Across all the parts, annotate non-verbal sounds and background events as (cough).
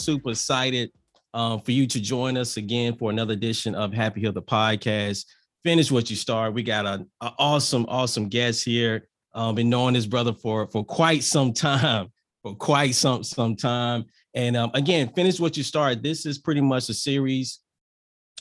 super, excited um, for you to join us again for another edition of HapiHood the podcast. Finish what you start. We got an awesome, awesome guest here. Um, been knowing this brother for for quite some time, (laughs) for quite some some time. And um, again, finish what you start. This is pretty much a series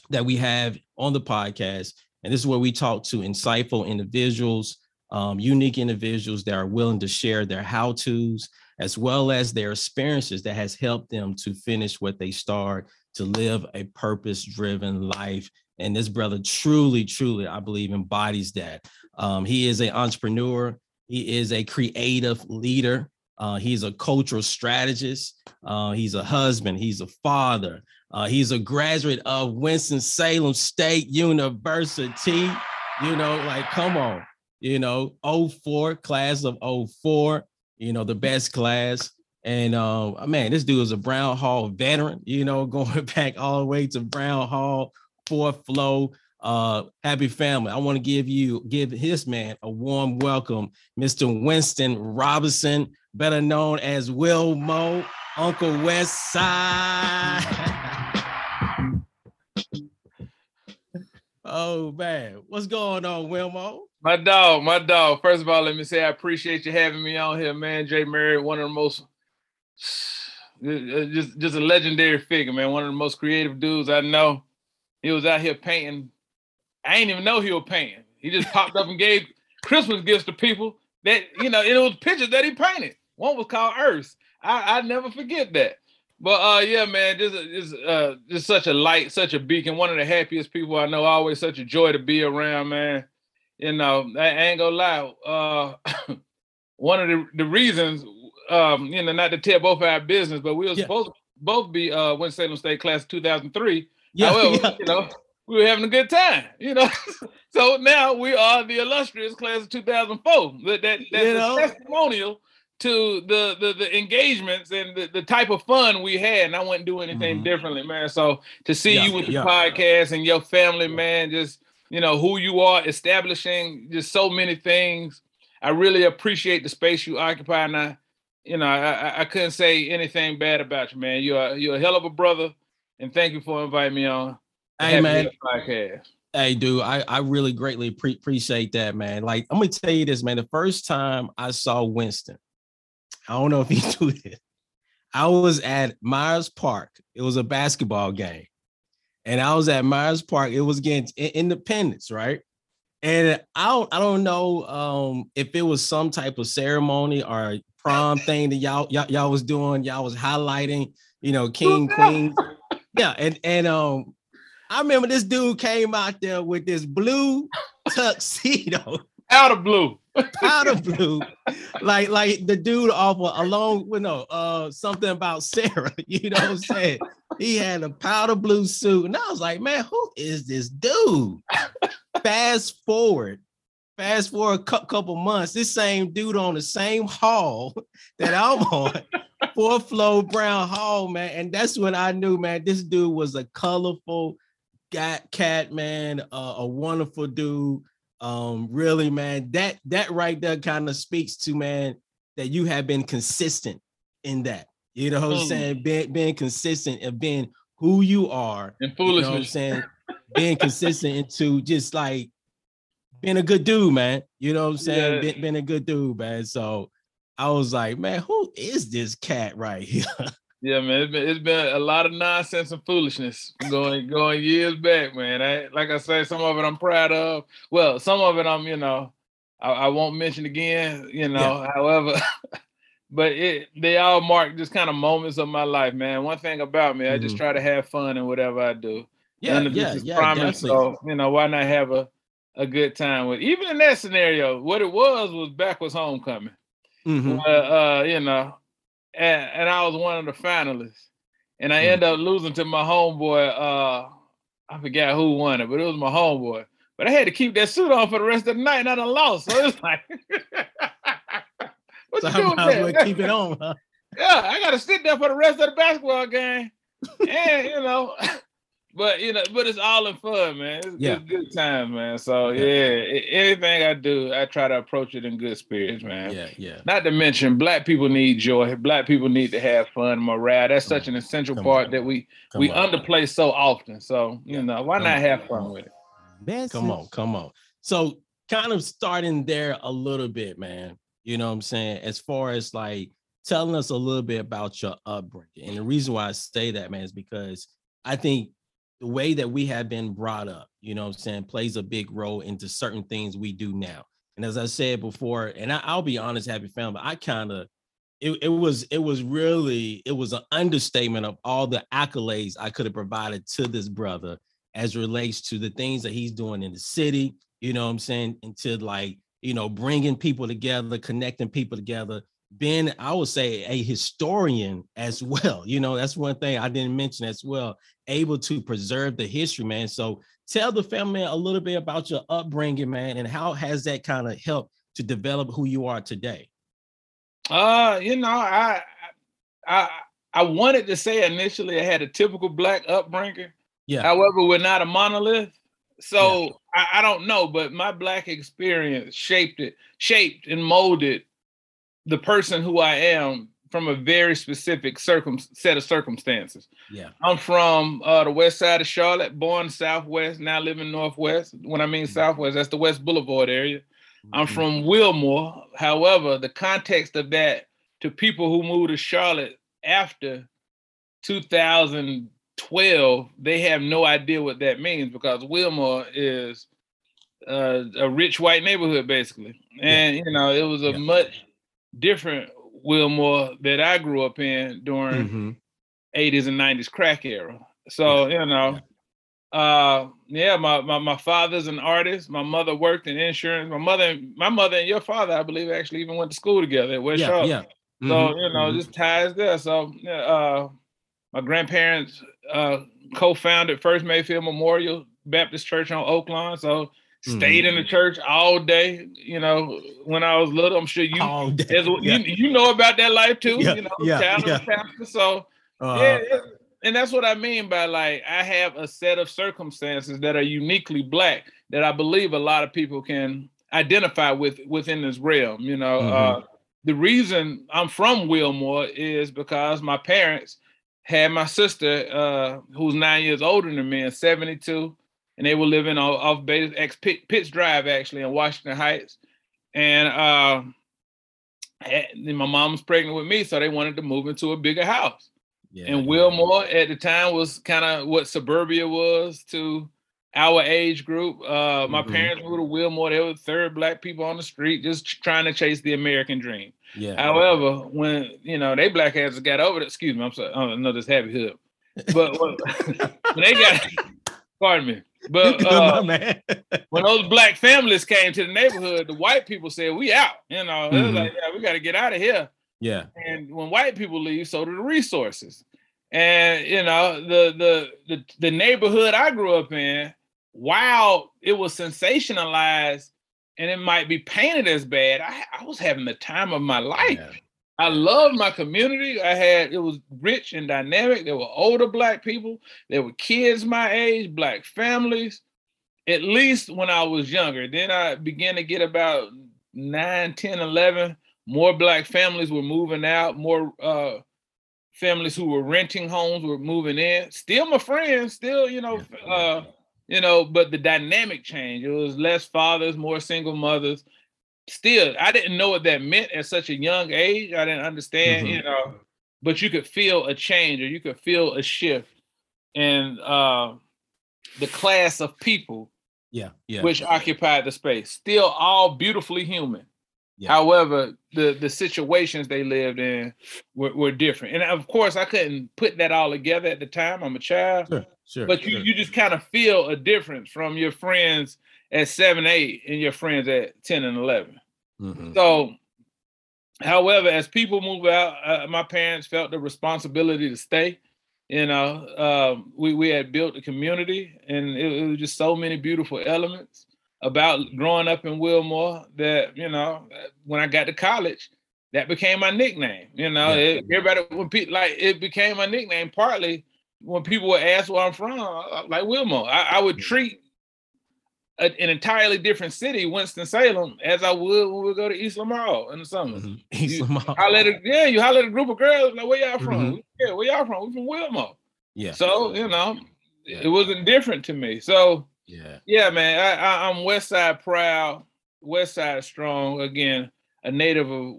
that we have on the podcast, and this is where we talk to insightful individuals, um, unique individuals that are willing to share their how tos as well as their experiences that has helped them to finish what they start, to live a purpose driven life. And this brother truly, truly, I believe, embodies that. Um, he is an entrepreneur, he is a creative leader. Uh, he's a cultural strategist. Uh, he's a husband. He's a father. Uh, he's a graduate of Winston-Salem State University. You know, like, come on, you know, 04, class of 04 you know, the best class. And uh, man, this dude is a Brown Hall veteran, you know, (laughs) going back all the way to Brown Hall, fourth flow. Uh, happy family. I want to give you give his man a warm welcome, Mr. Winston Robinson, better known as Wilmo, Uncle West Side. (laughs) oh man, what's going on, Wilmo? My dog, my dog. First of all, let me say I appreciate you having me on here, man. Jay Murray, one of the most uh, just just a legendary figure, man. One of the most creative dudes I know. He was out here painting. I didn't even know he was painting. He just popped up and gave Christmas gifts to people that you know. It was pictures that he painted. One was called Earth. I I never forget that. But uh, yeah, man, just just uh, just such a light, such a beacon. One of the happiest people I know. Always such a joy to be around, man you know, I ain't gonna lie. Uh, (clears throat) one of the, the reasons, um, you know, not to tell both our business, but we were yeah. supposed to both be uh Winston-Salem State class 2003. Yeah, However, yeah. you know, we were having a good time, you know. (laughs) so now we are the illustrious class of 2004. That, that that's you know? testimonial to the, the the engagements and the, the type of fun we had. And I wouldn't do anything mm-hmm. differently, man. So to see yeah, you with the yeah. podcast and your family, man, just you know, who you are, establishing just so many things. I really appreciate the space you occupy. And I, you know, I, I couldn't say anything bad about you, man. You're you're a hell of a brother, and thank you for inviting me on. Hey man, podcast. Hey, dude, I, I really greatly pre- appreciate that, man. Like, I'm gonna tell you this, man. The first time I saw Winston, I don't know if he (laughs) knew this. I was at Myers Park. It was a basketball game and I was at Myers Park. It was against Independence, right? And I don't, I don't know um, if it was some type of ceremony or prom (laughs) thing that y'all, y'all y'all was doing. Y'all was highlighting, you know, king queen. Yeah, and and um, I remember this dude came out there with this blue (laughs) tuxedo, out of blue, powder blue, like like the dude off of, along with no uh something about Sarah. (laughs) You know what I'm saying? he had a powder blue suit, and I was like, man, who is this dude? fast forward, fast forward a couple months, this same dude on the same hall that I'm on, fourth floor Brown Hall, man, and that's when I knew, man, this dude was a colorful cat, man, uh, a wonderful dude um really man that that right there kind of speaks to man that you have been consistent in that. You know what i'm saying? Being, being consistent of being who you are and foolishness you know i'm saying? (laughs) Being consistent into just like being a good dude man. You know what i'm saying? Yeah. being, being a good dude man. So i was like man who is this cat right here (laughs) Yeah, man, it's been, it's been a lot of nonsense and foolishness going going years back, man. I, like I say, some of it I'm proud of. Well, some of it I'm, you know, I, I won't mention again, you know. Yeah. However, (laughs) but it they all mark just kind of moments of my life, man. One thing about me, mm-hmm. I just mm-hmm. try to have fun in whatever I do. Yeah, yeah, yeah. Promise, so you know, why not have a a good time with even in that scenario? What it was was backwards homecoming. Mm-hmm. Uh, uh, you know, and, and I was one of the finalists. And I mm. ended up losing to my homeboy. Uh, I forgot who won it, but it was my homeboy. But I had to keep that suit on for the rest of the night, and I done lost. So it's like, (laughs) what so you doing there? Keep it on, huh? (laughs) Yeah, I got to sit there for the rest of the basketball game, and you know, (laughs) but you know, but it's all in fun, man. It's yeah. good, good time, man. So yeah. yeah, anything I do, I try to approach it in good spirits, man. Yeah, yeah. Not to mention, black people need joy. Black people need to have fun, morale. That's Come such on. an essential Come part on. that we Come we on. underplay so often. So you know, why not have fun with it? Come on, come on. So kind of starting there a little bit, man. You know what I'm saying? As far as like telling us a little bit about your upbringing. And the reason why I say that, man, is because I think the way that we have been brought up, you know I'm saying, plays a big role into certain things we do now. And as I said before, and I, will be honest, happy family, I kind of it, it was it was really it was an understatement of all the accolades I could have provided to this brother as relates to the things that he's doing in the city, you know I'm saying, into like, you know, bringing people together, connecting people together, been, I would say, a historian as (laughs) well. You know, that's one thing I didn't mention as well, able to preserve the history, man. So tell the family a little bit about your upbringing, man, and how has that kind of helped to develop who you are today? Uh, you know, I I I wanted to say initially I had a typical black upbringing. Yeah. However, we're not a monolith. So yeah. I, I don't know, but my black experience shaped it, shaped and molded the person who I am from a very specific circum set of circumstances. Yeah. I'm from uh, the west side of Charlotte, born southwest, now living northwest. When I mean mm-hmm. southwest, that's the West Boulevard area. Mm-hmm. I'm from Wilmore. However, the context of that to people who moved to Charlotte after 2012, they have no idea what that means because Wilmore is uh, a rich white neighborhood basically. And yeah. you know, it was a yeah. much different Wilmore that I grew up in during mm-hmm. 80s and 90s crack era. So, you know, uh yeah, my, my my father's an artist. My mother worked in insurance. My mother my mother and your father, I believe, actually even went to school together at West yeah, Charlotte. Yeah. Mm-hmm. So, you know, mm-hmm. just ties there. So uh my grandparents uh co-founded First Mayfield Memorial Baptist Church on Oak Lawn. So Stayed mm-hmm. in the church all day, you know, when I was little. I'm sure you day. Yeah. You, you know about that life too, yeah. you know, yeah. yeah. pastor. So uh-huh. yeah, and that's what I mean by like I have a set of circumstances that are uniquely black that I believe a lot of people can identify with within this realm. You know, mm-hmm. uh, the reason I'm from Wilmore is because my parents had my sister, uh, who's nine years older than me, and 72 and they were living off, off base, X Pitts Drive actually in Washington Heights. And uh, and my mom was pregnant with me, so they wanted to move into a bigger house. Yeah, and Wilmore at the time was kind of what suburbia was to our age group. Uh, my mm-hmm. parents moved to Wilmore. They were third black people on the street, just trying to chase the American dream. Yeah. However, when you know they black asses got over it, excuse me, I'm sorry, I don't know this happy hood, but when, (laughs) when they got, (laughs) pardon me, but uh, man. (laughs) when those black families came to the neighborhood, the white people said, "We out." You know, mm-hmm. like, "Yeah, we got to get out of here." Yeah. And when white people leave, so do the resources. And you know, the the the, the neighborhood I grew up in, while it was sensationalized and it might be painted as bad, I, I was having the time of my life. Yeah. I loved my community. I had it was rich and dynamic. There were older black people. There were kids my age, black families. At least when I was younger. Then I began to get about 9, 10, 11. More black families were moving out. More uh, families who were renting homes were moving in. Still my friends, still, you know, uh, you know, but the dynamic changed. It was less fathers, more single mothers still, I didn't know what that meant at such a young age. I didn't understand, mm-hmm. you know, but you could feel a change or you could feel a shift in uh, the class of people yeah, yeah. which occupied the space. Still all beautifully human. Yeah. However, the the situations they lived in were, were different. And of course, I couldn't put that all together at the time. I'm a child. Sure, sure. But you, sure. you just kind of feel a difference from your friends at seven, eight, and your friends at 10 and 11. Mm-hmm. So, however, as people move out, uh, my parents felt the responsibility to stay. You know, uh, we, we had built a community, and it, it, was just so many beautiful elements about growing up in Wilmore that, you know, when I got to college, that became my nickname. You know, it, everybody, when people like it became my nickname partly when people would ask where I'm from, like Wilmore, I, I would treat a, an entirely different city, Winston Salem, as I would when we go to East Lamar in the summer. Mm-hmm. East Lamar. a, yeah, you holler at a group of girls like, where y'all from? Mm-hmm. Yeah, where y'all from? We from Wilmore. Yeah. So you know, yeah. it wasn't different to me. So yeah, yeah, man, I, I, I'm West Side proud, West Side strong. Again, a native of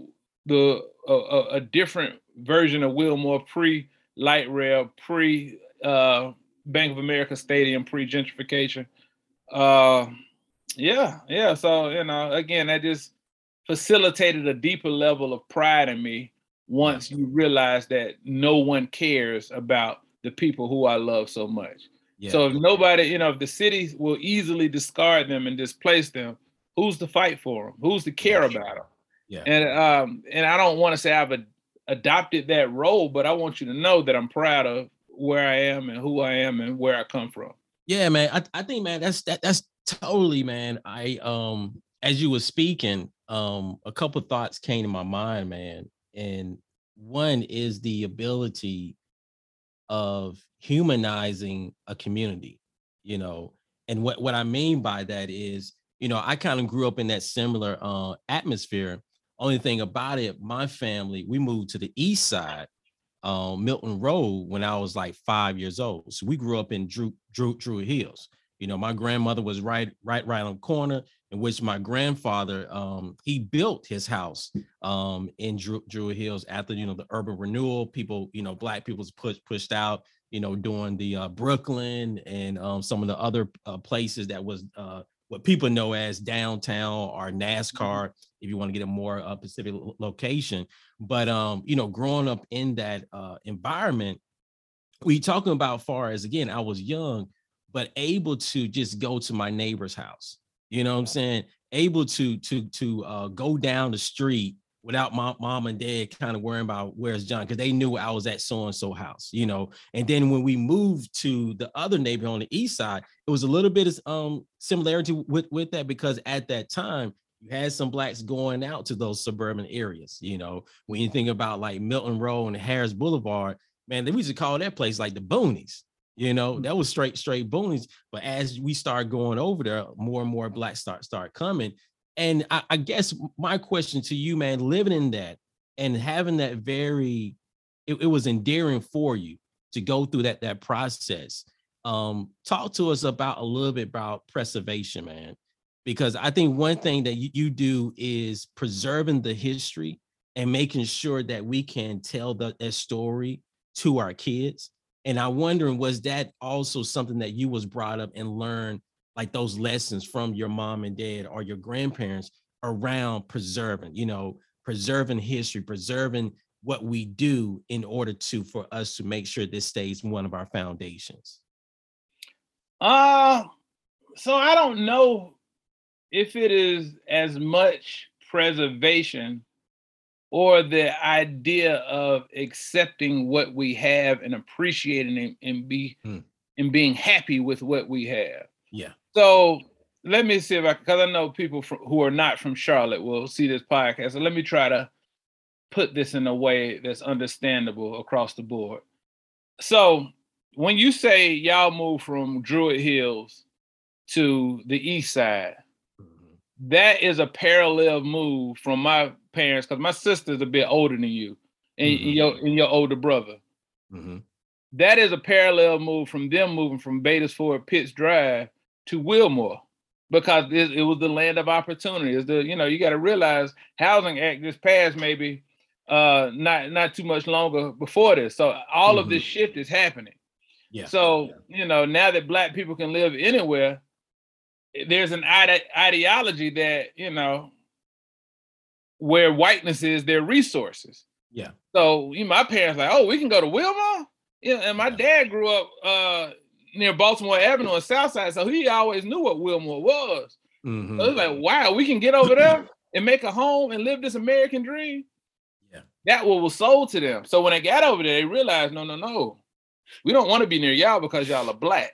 the a, a different version of Wilmore pre light rail, pre uh, Bank of America Stadium, pre gentrification. Uh, yeah, yeah. So you know, again, that just facilitated a deeper level of pride in me once you realize that no one cares about the people who I love so much. Yeah. So if nobody, you know, if the city will easily discard them and displace them, who's to fight for them? Who's to care about them? Yeah. And um, and I don't want to say I've adopted that role, but I want you to know that I'm proud of where I am and who I am and where I come from. Yeah, man. I, I think, man, that's that that's totally, man. I um as you were speaking, um, a couple thoughts came to my mind, man. And one is the ability of humanizing a community, you know. And what, what I mean by that is, you know, I kind of grew up in that similar uh, atmosphere only thing about it, my family, we moved to the east side, um, Milton Road, when I was like five years old. So we grew up in Drew, Drew, Druid Hills. You know, my grandmother was right, right, right on the corner, in which my grandfather, um, he built his house um, in Drew, Druid Hills after you know the urban renewal. People, you know, black people's pushed pushed out. You know, during the uh, Brooklyn and um, some of the other uh, places that was uh, what people know as downtown or mm-hmm. NASCAR, if you want to get a more uh, specific location. But um, you know, growing up in that uh, environment, we talking about far as again, I was young, but able to just go to my neighbor's house. You know what I'm saying? Able to to to uh, go down the street without my mom and dad kind of worrying about where's John because they knew I was at so and so house, you know. And then when we moved to the other neighborhood on the east side, it was a little bit of um similarity with with that because at that time you had some blacks going out to those suburban areas. You know, when you think about like Milton Road and Harris Boulevard, man, they used to call that place like the boonies. You know, that was straight, straight boonies. But as we start going over there, more and more blacks start start coming and I, I, guess my question to you, man, living in that and having that very, it, it, was endearing for you to go through that that process. Um, talk to us about a little bit about preservation, man, because I think one thing that you, you do is preserving the history and making sure that we can tell the, that story to our kids. And I'm wondering, was that also something that you was brought up and learned like those lessons from your mom and dad or your grandparents around preserving, you know, preserving history, preserving what we do in order to for us to make sure this stays one of our foundations? Uh so I don't know if it is as much preservation or the idea of accepting what we have and appreciating it and be hmm. and being happy with what we have. Yeah. So let me see if I, because I know people from, who are not from Charlotte will see this podcast. So let me try to put this in a way that's understandable across the board. So when you say y'all move from Druid Hills to the east side, mm-hmm. that is a parallel move from my parents because my sister's a bit older than you and, mm-hmm. your and your older brother. Mm-hmm. That is a parallel move from them moving from Beatties Ford Pitts Drive to Wilmore because it, it was the land of opportunity. It's the you know you got to realize Housing Act just passed maybe uh not not too much longer before this. So all mm-hmm. of this mm-hmm. shift is happening. Yeah. So you know now that black people can live anywhere, there's an ide- ideology that you know where whiteness is their resources. Yeah. So you know, my parents like, oh, we can go to Wilmore. Yeah, and my dad grew up uh near Baltimore Avenue and Southside, so he always knew what Wilmore was. Mm-hmm. So it's like, wow, we can get over there and make a home and live this American dream. Yeah, that what was sold to them. So when they got over there, they realized, no, no, no, we don't want to be near y'all because y'all are black.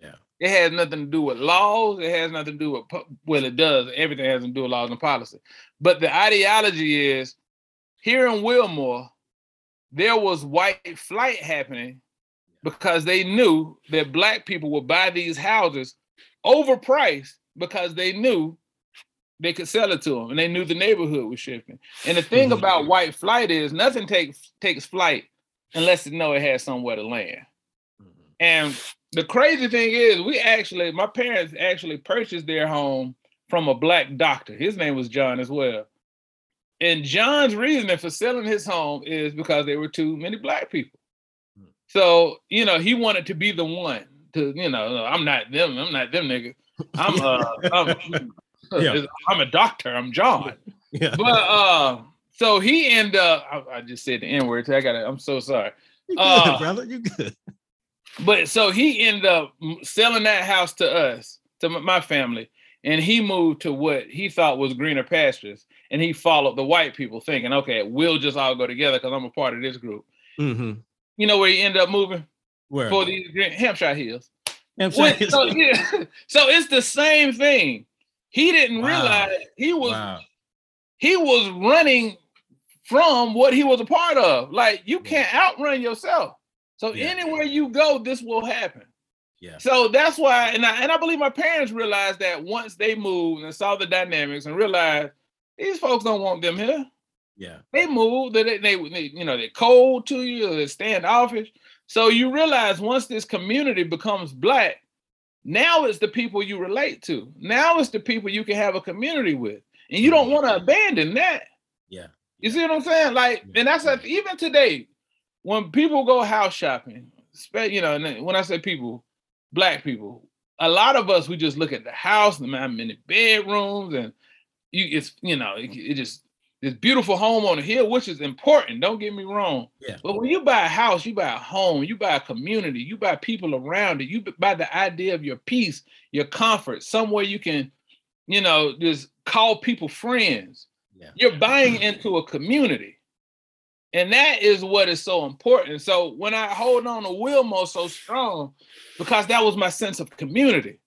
Yeah, it has nothing to do with laws. It has nothing to do with well, it does. Everything has to do with laws and policy. But the ideology is here in Wilmore, there was white flight happening because they knew that black people would buy these houses overpriced because they knew they could sell it to them and they knew the neighborhood was shifting. And the thing mm-hmm. about white flight is nothing takes takes flight unless it know it has somewhere to land. Mm-hmm. And the crazy thing is we actually my parents actually purchased their home from a black doctor. His name was John as well. And John's reasoning for selling his home is because there were too many black people. So, you know, he wanted to be the one to, you know, I'm not them, I'm not them nigga. I'm uh (laughs) I'm, yeah. (laughs) I'm a doctor, I'm John. Yeah. But uh so he ended up I, I just said the N-word. I gotta I'm so sorry. You good, uh, brother. You good. But so he ended up selling that house to us, to my family, and he moved to what he thought was greener pastures and he followed the white people thinking okay we'll just all go together because i'm a part of this group mm-hmm. You know where he ended up moving where for the hampshire hills hampshire hills. So, yeah, so it's the same thing he didn't wow. realize he was wow. he was running from what he was a part of like you can't outrun yourself so yeah. anywhere you go this will happen yeah. So that's why, and I and I believe my parents realized that once they moved and saw the dynamics and realized these folks don't want them here. Yeah. They move, they, they, they you know, they're cold to you, they're standoffish. So you realize once this community becomes black, now it's the people you relate to. Now it's the people you can have a community with. And you don't want to mm-hmm. abandon that. Yeah. You see what I'm saying? Like, and that's like, even today, when people go house shopping, you know, when I say people, black people, a lot of us we just look at the house, the amount many bedrooms, and you it's you know it, it just this beautiful home on the hill, which is important. Don't get me wrong. Yeah. But when you buy a house, you buy a home, you buy a community, you buy people around it, you buy the idea of your peace, your comfort, somewhere you can, you know, just call people friends. Yeah. You're buying into a community. And that is what is so important. So when I hold on to Wilmo so strong, because that was my sense of community.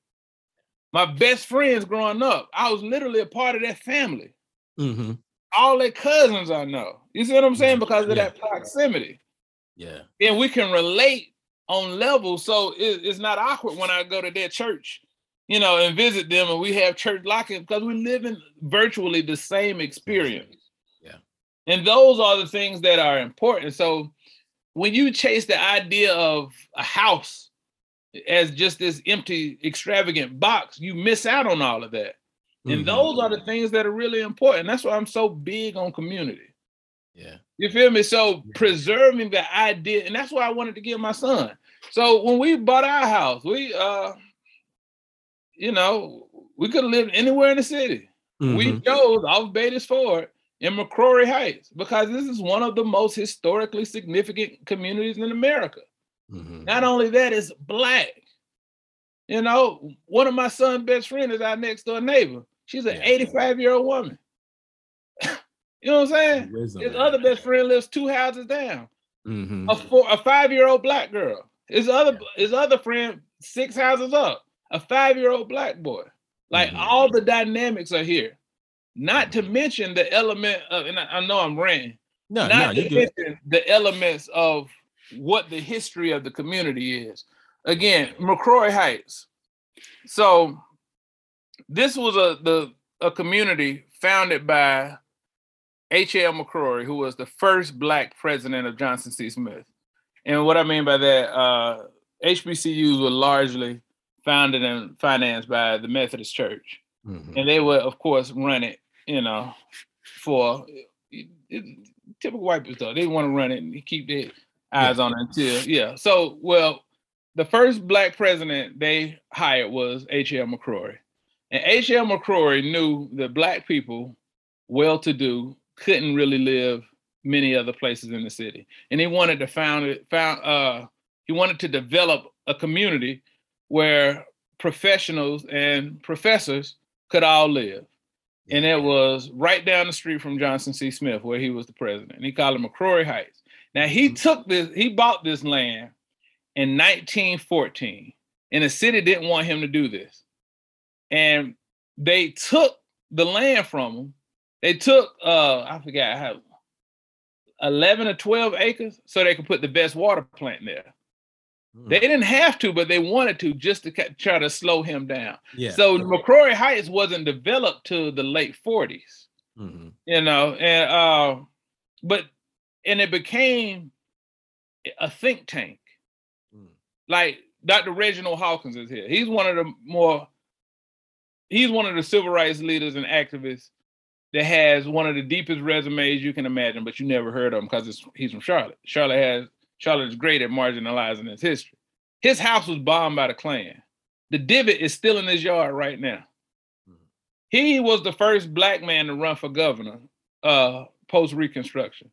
My best friends growing up, I was literally a part of that family. Mm-hmm. All their cousins I know. You see what I'm saying? Because of yeah. that proximity. Yeah. And we can relate on level. So it, it's not awkward when I go to their church, you know, and visit them and we have church locking because we live in virtually the same experience. Yeah. And those are the things that are important. So when you chase the idea of a house as just this empty, extravagant box, you miss out on all of that. Mm-hmm. And those are the things that are really important. That's why I'm so big on community. Yeah. You feel me? So preserving the idea, and that's why I wanted to give my son. So when we bought our house, we uh you know, we could have lived anywhere in the city. Mm-hmm. We chose off Beatties Ford in McCrorey Heights because this is one of the most historically significant communities in America. Mm-hmm. Not only that, it's black. You know, one of my son's best friends is our next door neighbor. She's an 85 year old woman. (laughs) you know what I'm saying? Wisdom, His man. other best friend lives two houses down. Mm-hmm. A four, a five year old black girl. His other yeah. his other friend six houses up. A five year old black boy. Like mm-hmm. all the dynamics are here. Not to mention the element of, and I, I know I'm ranting. No, not no, to mention the elements of what the history of the community is. Again, McCrorey Heights. So this was a the a community founded by H.L. McCrorey, who was the first black president of Johnson C. Smith. And what I mean by that, uh, HBCUs were largely founded and financed by the Methodist Church. Mm-hmm. And they would, of course, run it you know, for it, it, typical white people. They want to run it and keep their eyes yeah. on it until yeah. So well, the first black president they hired was H.L. McCrorey. And H.L. McCrorey knew that black people, well-to-do, couldn't really live many other places in the city. And he wanted to found it, found uh he wanted to develop a community where professionals and professors could all live and it was right down the street from Johnson C. Smith, where he was the president. And he called it McCrorey Heights. Now he mm-hmm. took this, he bought this land in 1914, and the city didn't want him to do this. And they took the land from them. They took uh, I forgot how 11 or 12 acres so they could put the best water plant there. Mm. They didn't have to, but they wanted to just to try to slow him down. Yeah. So McCrorey Heights wasn't developed till the late 40s. Mm-hmm. You know, and uh, but and it became a think tank. Mm. Like Dr. Reginald Hawkins is here. He's one of the more he's one of the civil rights leaders and activists that has one of the deepest resumes you can imagine, but you never heard of him because he's from Charlotte. Charlotte has Charlotte is great at marginalizing its history. His house was bombed by the Klan. The divot is still in his yard right now. Mm-hmm. He was the first black man to run for governor uh, post Reconstruction.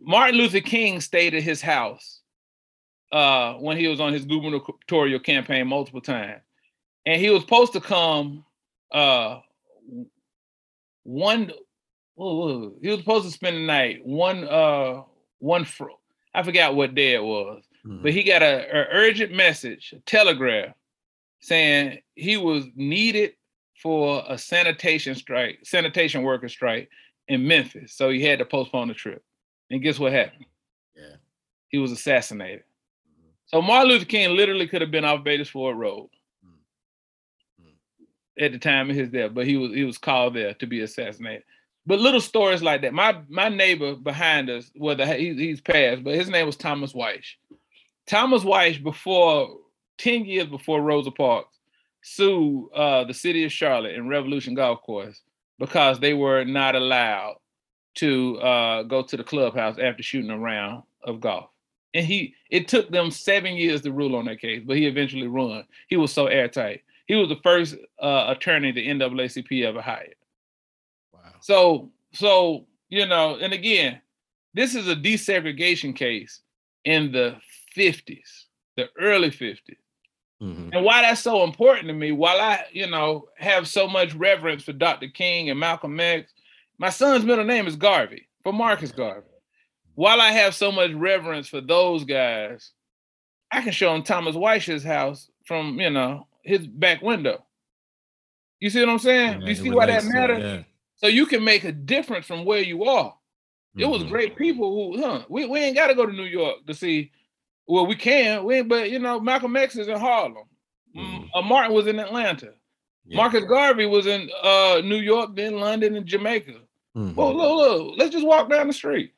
Martin Luther King stayed at his house uh, when he was on his gubernatorial campaign multiple times, and he was supposed to come uh, one. he was supposed to spend the night one uh one fr- I forgot what day it was, mm-hmm. but he got a, a urgent message, a telegraph, saying he was needed for a sanitation strike, sanitation worker strike in Memphis. So he had to postpone the trip. And guess what happened? Yeah. He was assassinated. Mm-hmm. So Martin Luther King literally could have been off Beatties Ford Road. At the time of his death, but he was he was called there to be assassinated. But little stories like that. My my neighbor behind us, whether he, he's passed, but his name was Thomas Wyche. Thomas Wyche, before 10 years before Rosa Parks, sued uh, the city of Charlotte and Revolution Golf Course because they were not allowed to uh, go to the clubhouse after shooting a round of golf. And he, it took them seven years to rule on that case, but he eventually won. He was so airtight. He was the first uh, attorney the NAACP ever hired. Wow. So, so you know, and again, this is a desegregation case in the 50s, the early 50s. Mm-hmm. And why that's so important to me, while I, you know, have so much reverence for Dr. King and Malcolm X my son's middle name is Garvey, for Marcus Garvey. While I have so much reverence for those guys, I can show him Thomas Wyche's house from, you know, his back window. You see what I'm saying? Yeah, you see why that matters? Yeah. So you can make a difference from where you are. Mm-hmm. It was mm-hmm. great people who, huh? We, we ain't got to go to New York to see. Well, we can, we, but you know, Malcolm X is in Harlem. Mm, mm-hmm. Uh, Martin was in Atlanta. Yeah. Marcus Garvey was in uh, New York, then London, and Jamaica. Mm-hmm. Well, look, look, let's just walk down the street.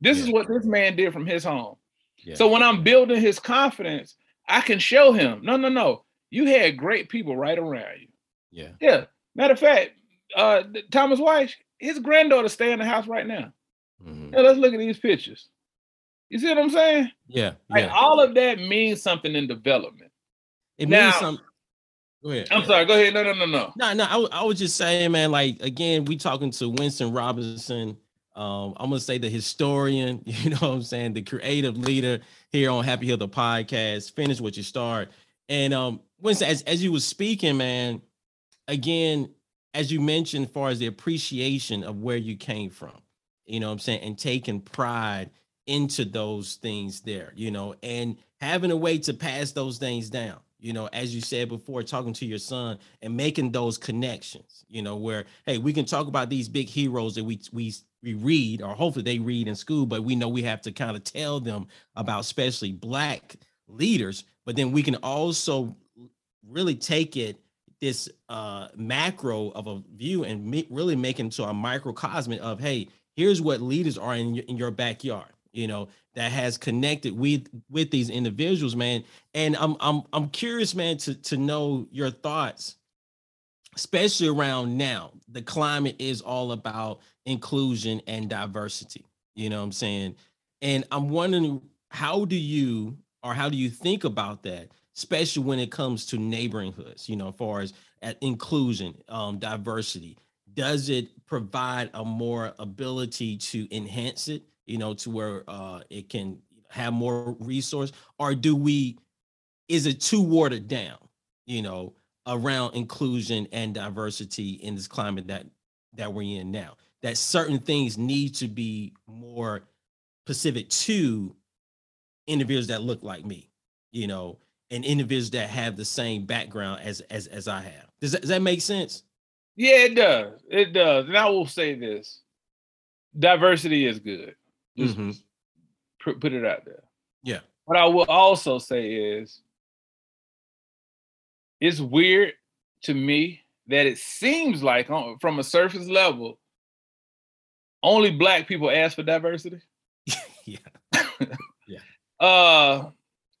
This yeah. is what this man did from his home. Yeah. So when I'm building his confidence, I can show him, no, no, no, you had great people right around you. Yeah. Yeah. Matter of fact, uh, Thomas Wyche, his granddaughter stay in the house right now. Mm-hmm. Yeah, let's look at these pictures. You see what I'm saying? Yeah. Like yeah. all of that means something in development. It now, means something. Go ahead. I'm sorry. Go ahead. No, no, no, no. No, no. I, I was just saying, man. Like again, we talking to Winston Robinson. Um, I'm gonna say the historian. (laughs) You know what I'm saying? The creative leader here on HapiHood the podcast. Finish what you start. And um, Winston, as as you were speaking, man. Again, as you mentioned, as far as the appreciation of where you came from, you know what I'm saying, and taking pride into those things there, you know, and having a way to pass those things down you know, as you said before, talking to your son and making those connections, you know, where hey, we can talk about these big heroes that we we we read, or hopefully they read in school, but we know we have to kind of tell them about especially black leaders, but then we can also really take it this uh macro of a view and me, really make it into a microcosm of hey, here's what leaders are in your, in your backyard you know, that has connected with with these individuals, man. And I'm I'm I'm curious, man, to to know your thoughts, especially around now. The climate is all about inclusion and diversity. You know what I'm saying? And I'm wondering how do you or how do you think about that, especially when it comes to neighboring hoods, you know, as far as at inclusion, um, diversity. Does it provide a more ability to enhance it? you know, to where uh, it can have more resource, or do we? Is it too watered down? You know, around inclusion and diversity in this climate that that we're in now. That certain things need to be more specific to individuals that look like me, you know, and individuals that have the same background as as as I have. Does that, does that make sense? Yeah, it does. It does. And I will say this: diversity is good. Just mm-hmm. put, put it out there. Yeah. what I will also say is it's weird to me that it seems like on, from a surface level, only black people ask for diversity. (laughs) yeah. (laughs) Uh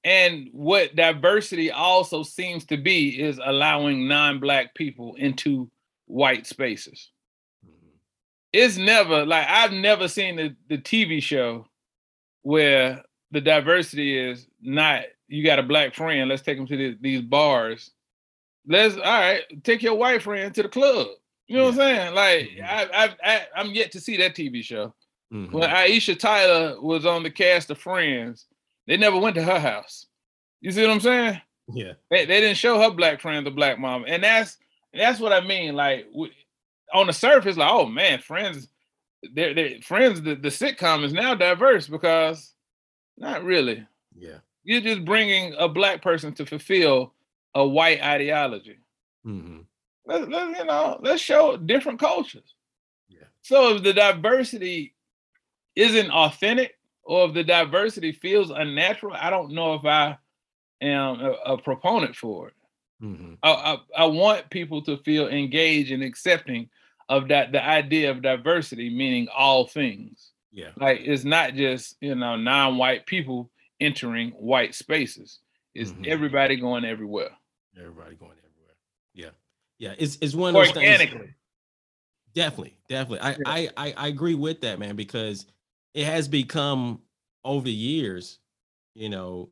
and what diversity also seems to be is allowing non-black people into white spaces. Mm-hmm. It's never like I've never seen the, the TV show where the diversity is not you got a black friend, let's take them to the, these bars. Let's all right, take your white friend to the club. You know yeah. what I'm saying? Like mm-hmm. I, I, I, am yet to see that TV show. Mm-hmm. When Aisha Tyler was on the cast of Friends, they never went to her house. You see what I'm saying? Yeah. They, they didn't show her black friends the black mom, and that's that's what I mean. Like on the surface, like oh man, Friends, they're, they're Friends. The, the sitcom is now diverse because not really. Yeah. You're just bringing a black person to fulfill a white ideology. Mm-hmm. Let's, let, you know, let's show different cultures. Yeah. So if the diversity isn't authentic, or if the diversity feels unnatural, I don't know if I am a, a proponent for it. Mm-hmm. I, I, I want people to feel engaged and accepting of that the idea of diversity, meaning all things. Yeah. Like it's not just, you know, non-white people entering white spaces. It's mm-hmm. everybody going everywhere. Everybody going everywhere. Yeah. Yeah. It's it's one of those Organically. things. Definitely, definitely. I, yeah. I, I I agree with that, man, because it has become over the years, you know,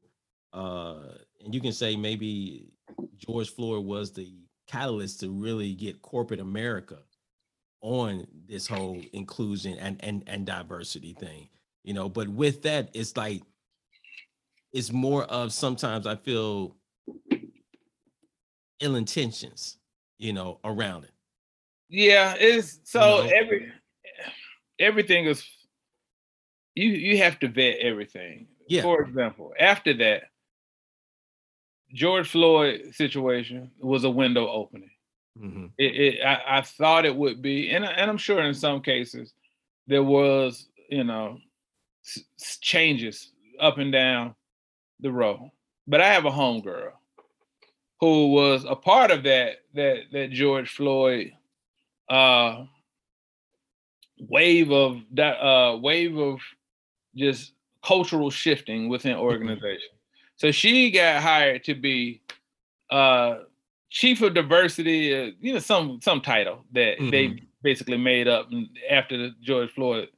uh, and you can say maybe George Floyd was the catalyst to really get corporate America on this whole inclusion and and and diversity thing you know but with that it's like it's more of sometimes i feel ill intentions you know around it yeah it's so you know? every everything is you you have to vet everything yeah for example after that george floyd situation was a window opening Mm-hmm. It, it I, I, thought it would be, and and I'm sure in some cases there was, you know, s- changes up and down the road. But I have a homegirl who was a part of that that that George Floyd uh, wave of that uh, wave of just cultural shifting within mm-hmm. organization. So she got hired to be uh, chief of diversity, uh, you know, some some title that mm-hmm. they basically made up after the George Floyd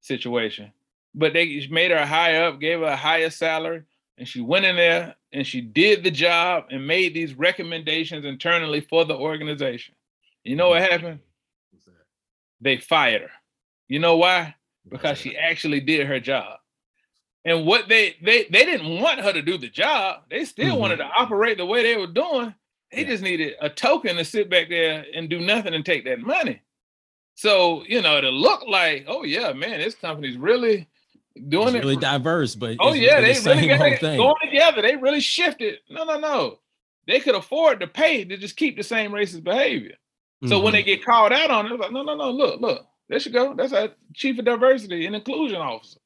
situation. But they made her high up, gave her a higher salary, and she went in there and she did the job and made these recommendations internally for the organization. You know what mm-hmm. happened? They fired her. You know why? Because she actually did her job. And what they they they didn't want her to do the job. They still mm-hmm. wanted to operate the way they were doing, they yeah. just needed a token to sit back there and do nothing and take that money. So, you know, to look like, oh yeah, man, this company's really doing it's it really diverse, but oh yeah, they the really got it going together. They really shifted. No, no, no. They could afford to pay to just keep the same racist behavior. So mm-hmm. when they get called out on it, like, no, no, no, look, look, there you go. That's a chief of diversity and inclusion officer.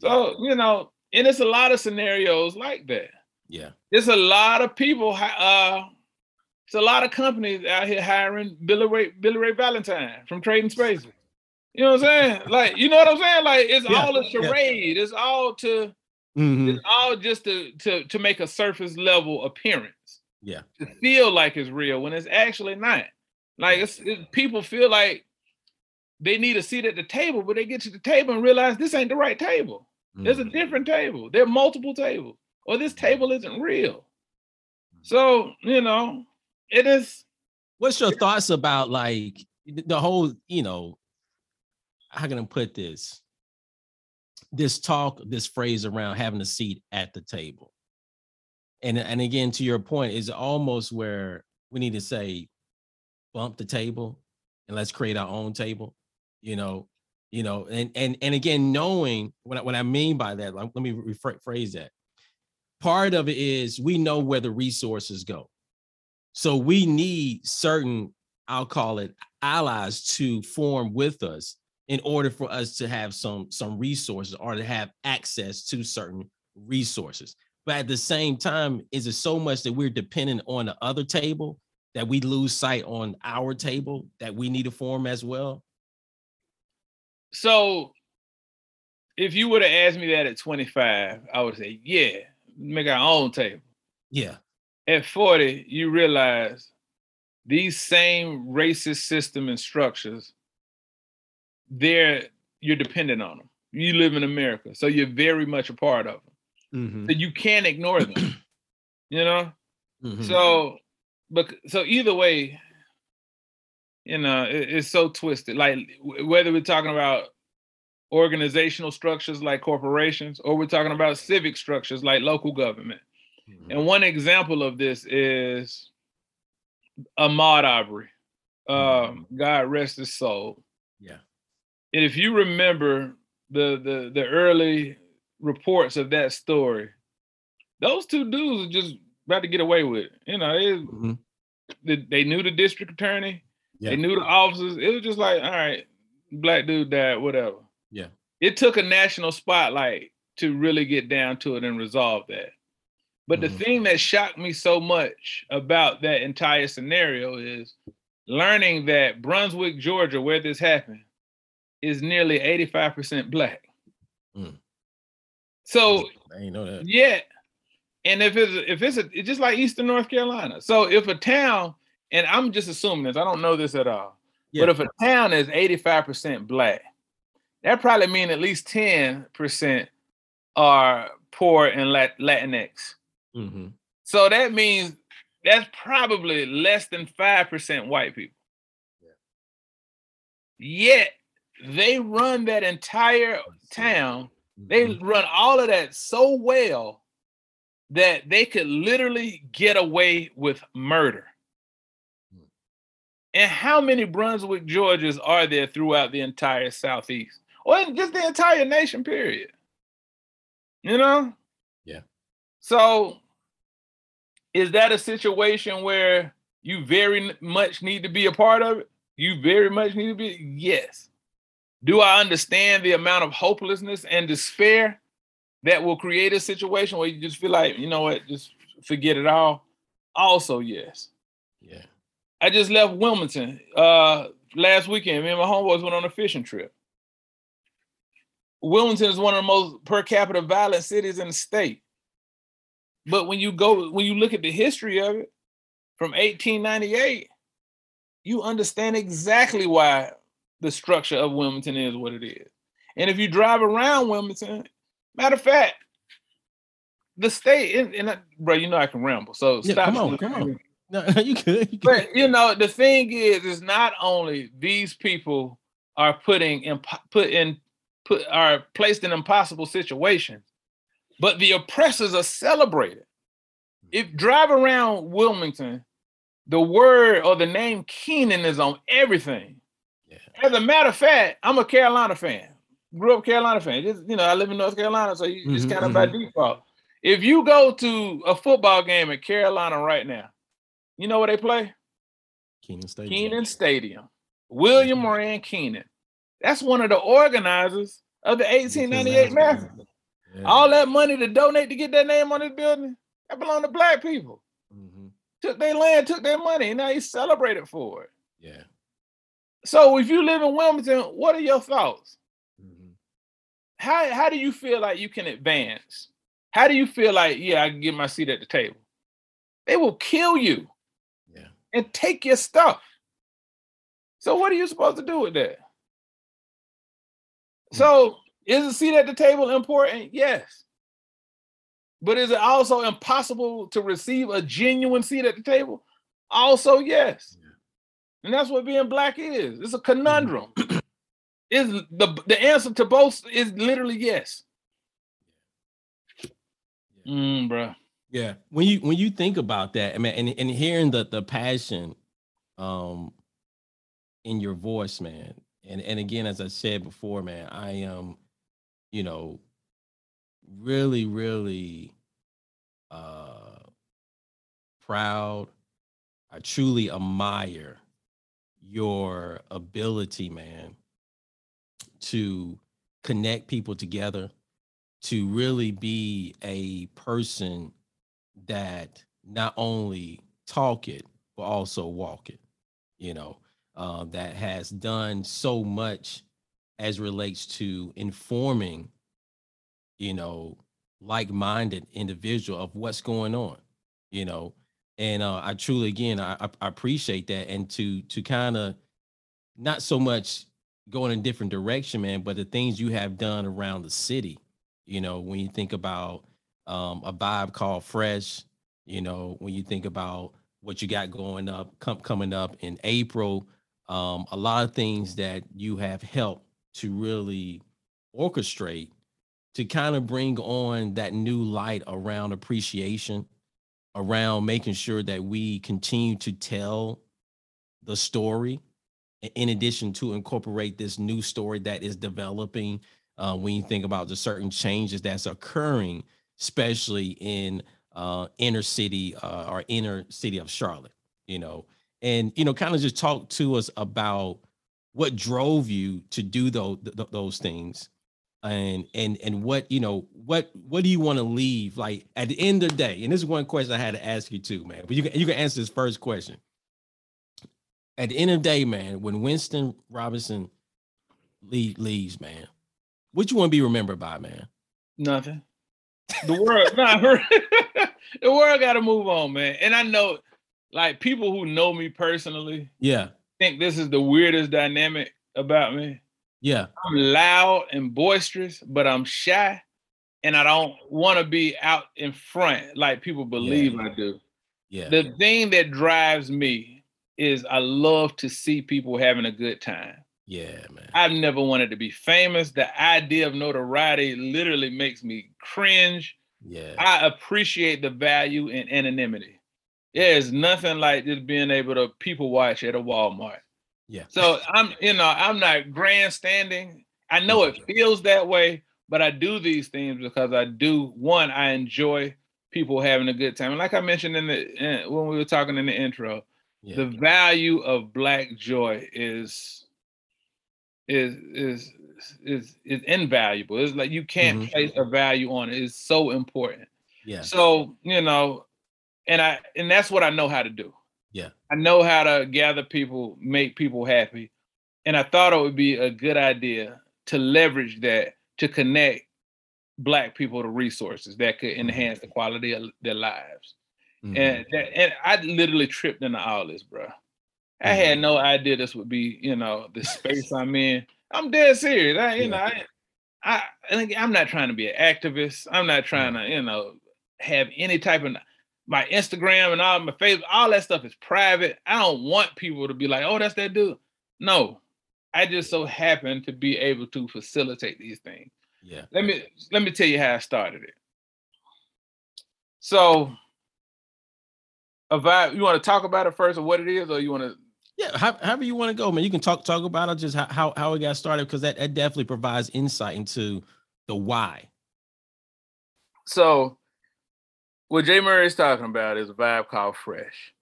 So, you know, and it's a lot of scenarios like that. Yeah. it's a lot of people uh it's a lot of companies out here hiring Billy Ray, Billy Ray Valentine from Trading Spaces. You know what I'm saying? (laughs) Like, you know what I'm saying? Like, it's yeah, all a charade. Yeah. It's all to, mm-hmm. it's all just to to to make a surface level appearance. Yeah, to feel like it's real when it's actually not. Like, it's, it, people feel like they need a seat at the table, but they get to the table and realize this ain't the right table. Mm-hmm. There's a mm-hmm. different table. There are multiple tables, or this table isn't real. So, you know, it is. What's your thoughts about like the whole, you know, how can I put this? This talk, this phrase around having a seat at the table. And and again, to your point, is almost where we need to say, bump the table and let's create our own table, you know, you know, and and and again, knowing what I, what I mean by that, like, let me rephrase that. Part of it is we know where the resources go. So we need certain, I'll call it allies to form with us in order for us to have some some resources or to have access to certain resources. but at the same time, is it so much that we're dependent on the other table that we lose sight on our table that we need to form as well? So if you would have asked me that at 25, I would say, yeah, make our own table. Yeah. At 40, you realize these same racist system and structures, they're you're dependent on them. You live in America, so you're very much a part of them. Mm-hmm. So you can't ignore them. you know? Mhm. So, but so either way, you know, it, it's so twisted. Like whether we're talking about organizational structures like corporations, or we're talking about civic structures like local government. Mhm. And one example of this is Ahmaud Arbery. Um, God rest his soul. yeah. And if you remember the the the early reports of that story, those two dudes are just about to get away with it. You know, it, Mhm. they, they knew the district attorney, Yeah. they knew the officers. It was just like, all right, black dude died, whatever. Yeah. It took a national spotlight to really get down to it and resolve that. But Mhm. the thing that shocked me so much about that entire scenario is learning that Brunswick, Georgia, where this happened, is nearly 85% black. Mm. So I ain't know that. yeah, and if it's if it's, a, it's just like Eastern North Carolina. So if a town, and I'm just assuming this, I don't know this at all. Yeah. But if a town is 85% black, that probably means at least 10% are poor and Lat- Latinx. Mhm. So that means that's probably less than 5% white people. Yet they run that entire town, they Mhm. run all of that so well that they could literally get away with murder. And how many Brunswick, Georgias are there throughout the entire Southeast? Or just the entire nation, period. You know? Yeah. So is that a situation where you very much need to be a part of it? You very much need to be? Yes. Do I understand the amount of hopelessness and despair that will create a situation where you just feel like, you know what, just forget it all? Also, yes. Yeah. I just left Wilmington uh last weekend. Me and my homeboys went on a fishing trip. Wilmington is one of the most per capita violent cities in the state. But when you go, when you look at the history of it from 1898, you understand exactly why the structure of Wilmington is what it is. And if you drive around Wilmington, matter of fact, the state, and, and I- bro, you know I can ramble. So Yeah, stop. come on, come on. (laughs) No, you could. You could. But you know, the thing is, is not only these people are putting in put in put are placed in impossible situations, but the oppressors are celebrated. If drive around Wilmington, the word or the name Kenan is on everything. Yeah. As a matter of fact, I'm a Carolina fan. Grew up Carolina fan. Just, you know, I live in North Carolina, so you, it's Mhm, kind of by default. If you go to a football game in Carolina right now, you know where they play? Kenan Stadium. Kenan Stadium. William Rand Kenan. That's one of the organizers of the 1898 massacre. Yeah. All that money to donate to get that name on this building, that belonged to black people. Mhm. Took their land, took their money, and now he's celebrated for it. Yeah. So if you live in Wilmington, what are your thoughts? Mhm. How how do you feel like you can advance? How do you feel like, yeah, I can get my seat at the table? They will kill you. And take your stuff. So what are you supposed to do with that? So is a seat at the table important? Yes. But is it also impossible to receive a genuine seat at the table? Also, yes. And that's what being black is. It's a conundrum. (clears throat) is the the answer to both is literally yes. Mm, bruh. Yeah. When you when you think about that, I mean, and, and hearing the the passion um in your voice, man. And and again, as I said before, man, I am, you know, really, really uh proud. I truly admire your ability, man, to connect people together to really be a person that not only talk it but also walk it you know uh, that has done so much as relates to informing you know like-minded individual of what's going on you know? And uh, i truly again I, I appreciate that and to to kind of not so much going in a different direction man but the things you have done around the city you know when you think about um, a vibe called fresh you know when you think about what you got going up com- coming up in april um, a lot of things that you have helped to really orchestrate to kind of bring on that new light around appreciation around making sure that we continue to tell the story in addition to incorporate this new story that is developing uh, when you think about the certain changes that's occurring especially in uh, inner city uh, or inner city of charlotte you know? And you know kind of just talk to us about what drove you to do those those things. And and and what you know what what do you want to leave? Like at the end of the day and this is one question i had to ask you too man but you can you can answer this first question. At the end of the day man when winston robinson leave, leaves man what you want to be remembered by man? Nothing the world (laughs) nah, (laughs) the world got to move on man and i know like people who know me personally yeah think this is the weirdest dynamic about me yeah. I'm loud and boisterous, but I'm shy and I don't want to be out in front like people believe yeah. I do. Yeah. The thing that drives me is I love to see people having a good time. Yeah, man. I've never wanted to be famous. The idea of notoriety literally makes me cringe. Yeah. I appreciate the value in anonymity. There's nothing like just being able to people watch at a Walmart. Yeah. So I'm, you know, I'm not grandstanding. I know it feels that way, but I do these things because I do. One, I enjoy people having a good time, and like I mentioned in the when we were talking in the intro, yeah. the value of Black joy is is is is is invaluable. It's like you can't mm-hmm. place a value on it. It's so important. Yeah. So you know, and I and that's what I know how to do. Yeah. I know how to gather people, make people happy. And I thought it would be a good idea to leverage that to connect black people to resources that could mm-hmm. enhance the quality of their lives. Mm-hmm. And that, and I literally tripped into all this, bro. I had mm-hmm. no idea this would be, you know, the space I'm in. I'm dead serious. I, you yeah. know, I, I, I'm not trying to be an activist. I'm not trying to, you know, have any type of my Instagram and all my Facebook, all that stuff is private. I don't want people to be like, oh, that's that dude. No, I just so happen to be able to facilitate these things. Yeah. Let me let me tell you how I started it. So, about you want to talk about it first, or what it is, or you want to? Yeah, however you want to go, man. You can talk talk about it, just how how, how it got started, because that, that definitely provides insight into the why. So what Jay Murray is talking about is a vibe called Fresh.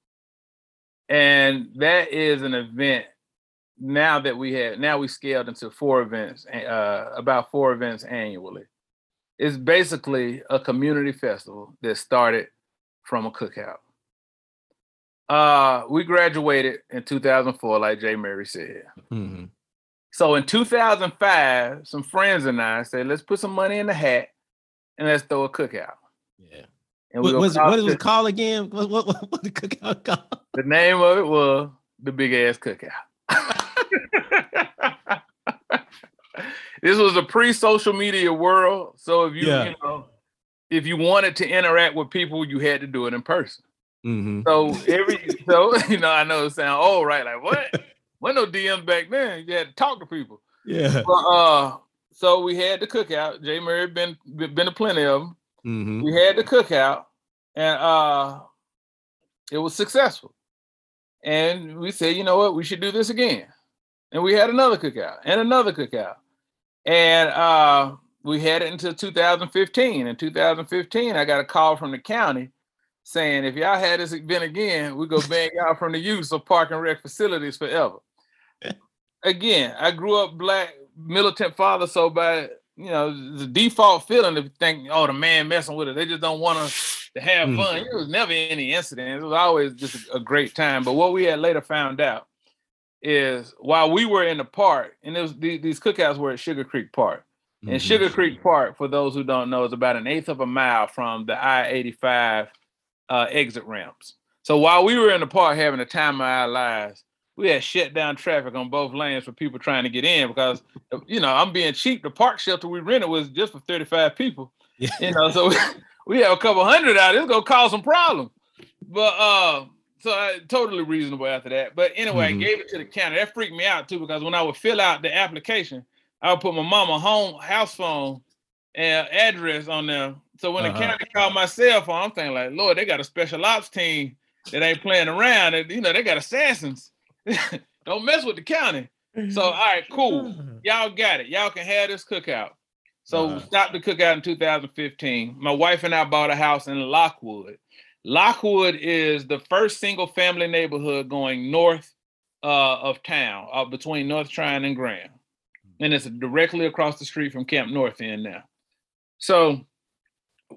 And that is an event now that we have now we scaled into four events, uh, about four events annually. It's basically a community festival that started from a cookout. Uh, we graduated in 2004, like Jay Murray said. Mm-hmm. So in 2005, some friends and I said, let's put some money in the hat and let's throw a cookout. Yeah. And what, was, what was it called again? What, what, what, what the cookout called? The name of it was the Big Ass Cookout. (laughs) this was a pre-social media world. So if you, yeah. you know, if you wanted to interact with people, you had to do it in person. Mm-hmm. So every so (laughs) you know, I know it sound old, right? Like what? (laughs) When no DMs back then. You had to talk to people. Yeah. But, uh, so we had the cookout. Jay Murray been been a plenty of them. Mm-hmm. We had the cookout, and uh, it was successful. And we said, you know what, we should do this again. And we had another cookout and another cookout, and uh, we had it until 2015. In 2015, I got a call from the county saying, if y'all had this event again, we go ban y'all from the use of park and rec facilities forever. again, I grew up black, militant father, so by you know, the default feeling to think, oh, the man messing with it. They just don't want us to have mm. fun. It was never any incident. It was always just a, a great time. But what we had later found out is while we were in the park, and it was these, these cookouts were at Sugar Creek Park. Mm-hmm. And Sugar Creek Park, for those who don't know, is about an eighth of a mile from the I-85 uh, exit ramps. So while we were in the park having the time of our lives, we had shut down traffic on both lanes for people trying to get in because you know I'm being cheap. The park shelter we rented was just for 35 people. Yeah. You know, so (laughs) we, have a couple hundred out. It's gonna cause some problems. But uh so I, totally reasonable after that. But anyway, mm-hmm. I gave it to the county. That freaked me out too because when I would fill out the application, I would put my mama home house phone and address on there. So when uh-huh. the county called my cell phone, I'm thinking like, Lord, they got a special ops team that ain't playing around. And, you know, they got assassins. (laughs) Don't mess with the county. So all right, cool. Y'all got it. Y'all can have this cookout. So uh-huh. stopped the cookout in 2015. My wife and I bought a house in Lockwood. Lockwood is the first single family neighborhood going north uh, of town, uh, between North Tryon and Graham. And it's directly across the street from Camp North End now. So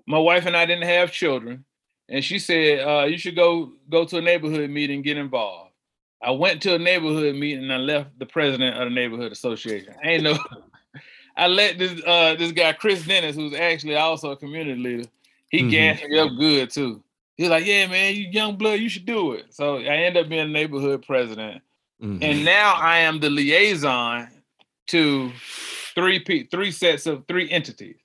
my wife and I didn't have children. And she said, uh, you should go go to a neighborhood meeting, get involved. I went to a neighborhood meeting and I left the president of the neighborhood association. I ain't know. (laughs) I let this uh, this guy Chris Dennis, who's actually also a community leader, he mm-hmm. gassed me up good too. He's like, yeah, man, you young blood, you should do it. So I end up being neighborhood president. Mm-hmm. And now I am the liaison to three three sets of three entities.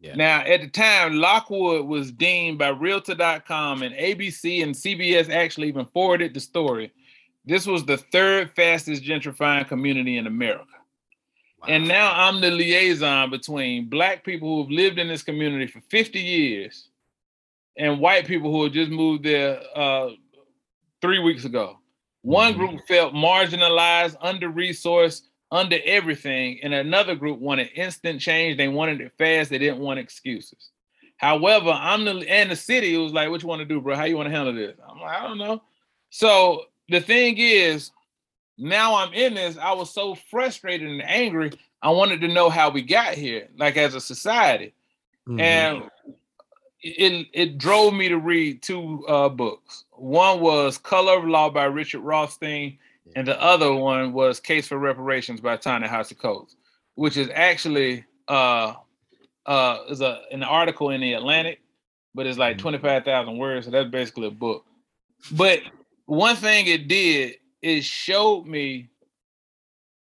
Yeah. Now, at the time, Lockwood was deemed by Realtor.com and ABC and CBS actually even forwarded the story. This was the third fastest gentrifying community in America. Wow. And now I'm the liaison between Black people who have lived in this community for 50 years and white people who had just moved there uh, three weeks ago. One mm-hmm. group felt marginalized, under resourced, under everything, and another group wanted instant change. They wanted it fast. They didn't want excuses. However, I'm the and the city was like, "What you want to do, bro? How you want to handle this?" I'm like, "I don't know." So the thing is, now I'm in this. I was so frustrated and angry. I wanted to know how we got here, like as a society. Mm-hmm. And it it drove me to read two uh, books. One was Color of Law by Richard Rothstein, and the other one was Case for Reparations by Ta-Nehisi Coates, which is actually uh uh is a an article in the Atlantic, but it's like mm-hmm. twenty five thousand words, so that's basically a book. But one thing it did is showed me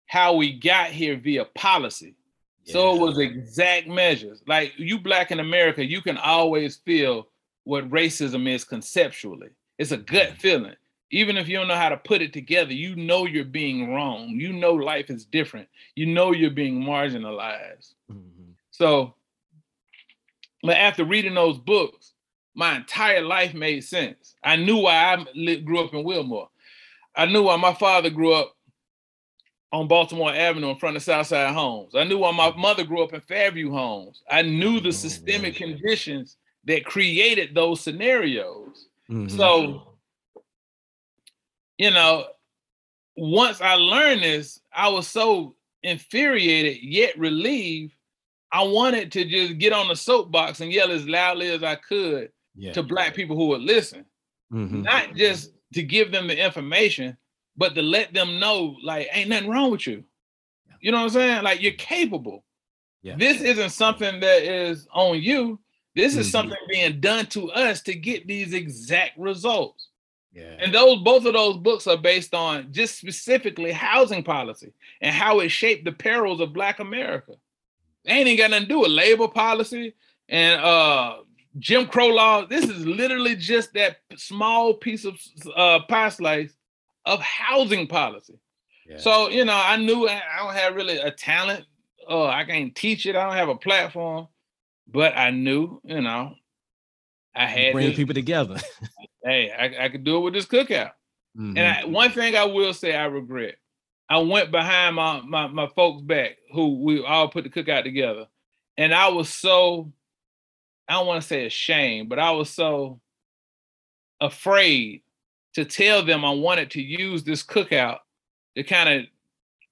how we got here via policy. So it was exact measures. Like you black in America, you can always feel what racism is conceptually. It's a gut mm-hmm. feeling. Even if you don't know how to put it together, you know you're being wrong. You know life is different. You know you're being marginalized. Mm-hmm. So, but after reading those books, my entire life made sense. I knew why I grew up in Wilmore. I knew why my father grew up on Baltimore Avenue in front of Southside Homes. I knew why my mother grew up in Fairview Homes. I knew the oh, systemic conditions that created those scenarios. Mm-hmm. So, you know, once I learned this, I was so infuriated yet relieved. I wanted to just get on the soapbox and yell as loudly as I could yeah. to black people who would listen, mm-hmm. not just to give them the information, but to let them know, like, ain't nothing wrong with you. You know what I'm saying? Like, you're capable. Yeah. This isn't something that is on you. This is mm-hmm. something being done to us to get these exact results. Yeah. And those both of those books are based on just specifically housing policy and how it shaped the perils of Black America. They ain't even got nothing to do with labor policy and uh Jim Crow law. This is literally just that small piece of uh, pie slice of housing policy. Yeah. So, you know, I knew I don't have really a talent. Oh, I can't teach it. I don't have a platform, but I knew, you know, I had bring people together. (laughs) hey, I, I, could do it with this cookout. Mm-hmm. And I, one thing I will say I regret. I went behind my, my my folks back who we all put the cookout together. And I was so, I don't want to say ashamed, but I was so afraid to tell them I wanted to use this cookout to kind of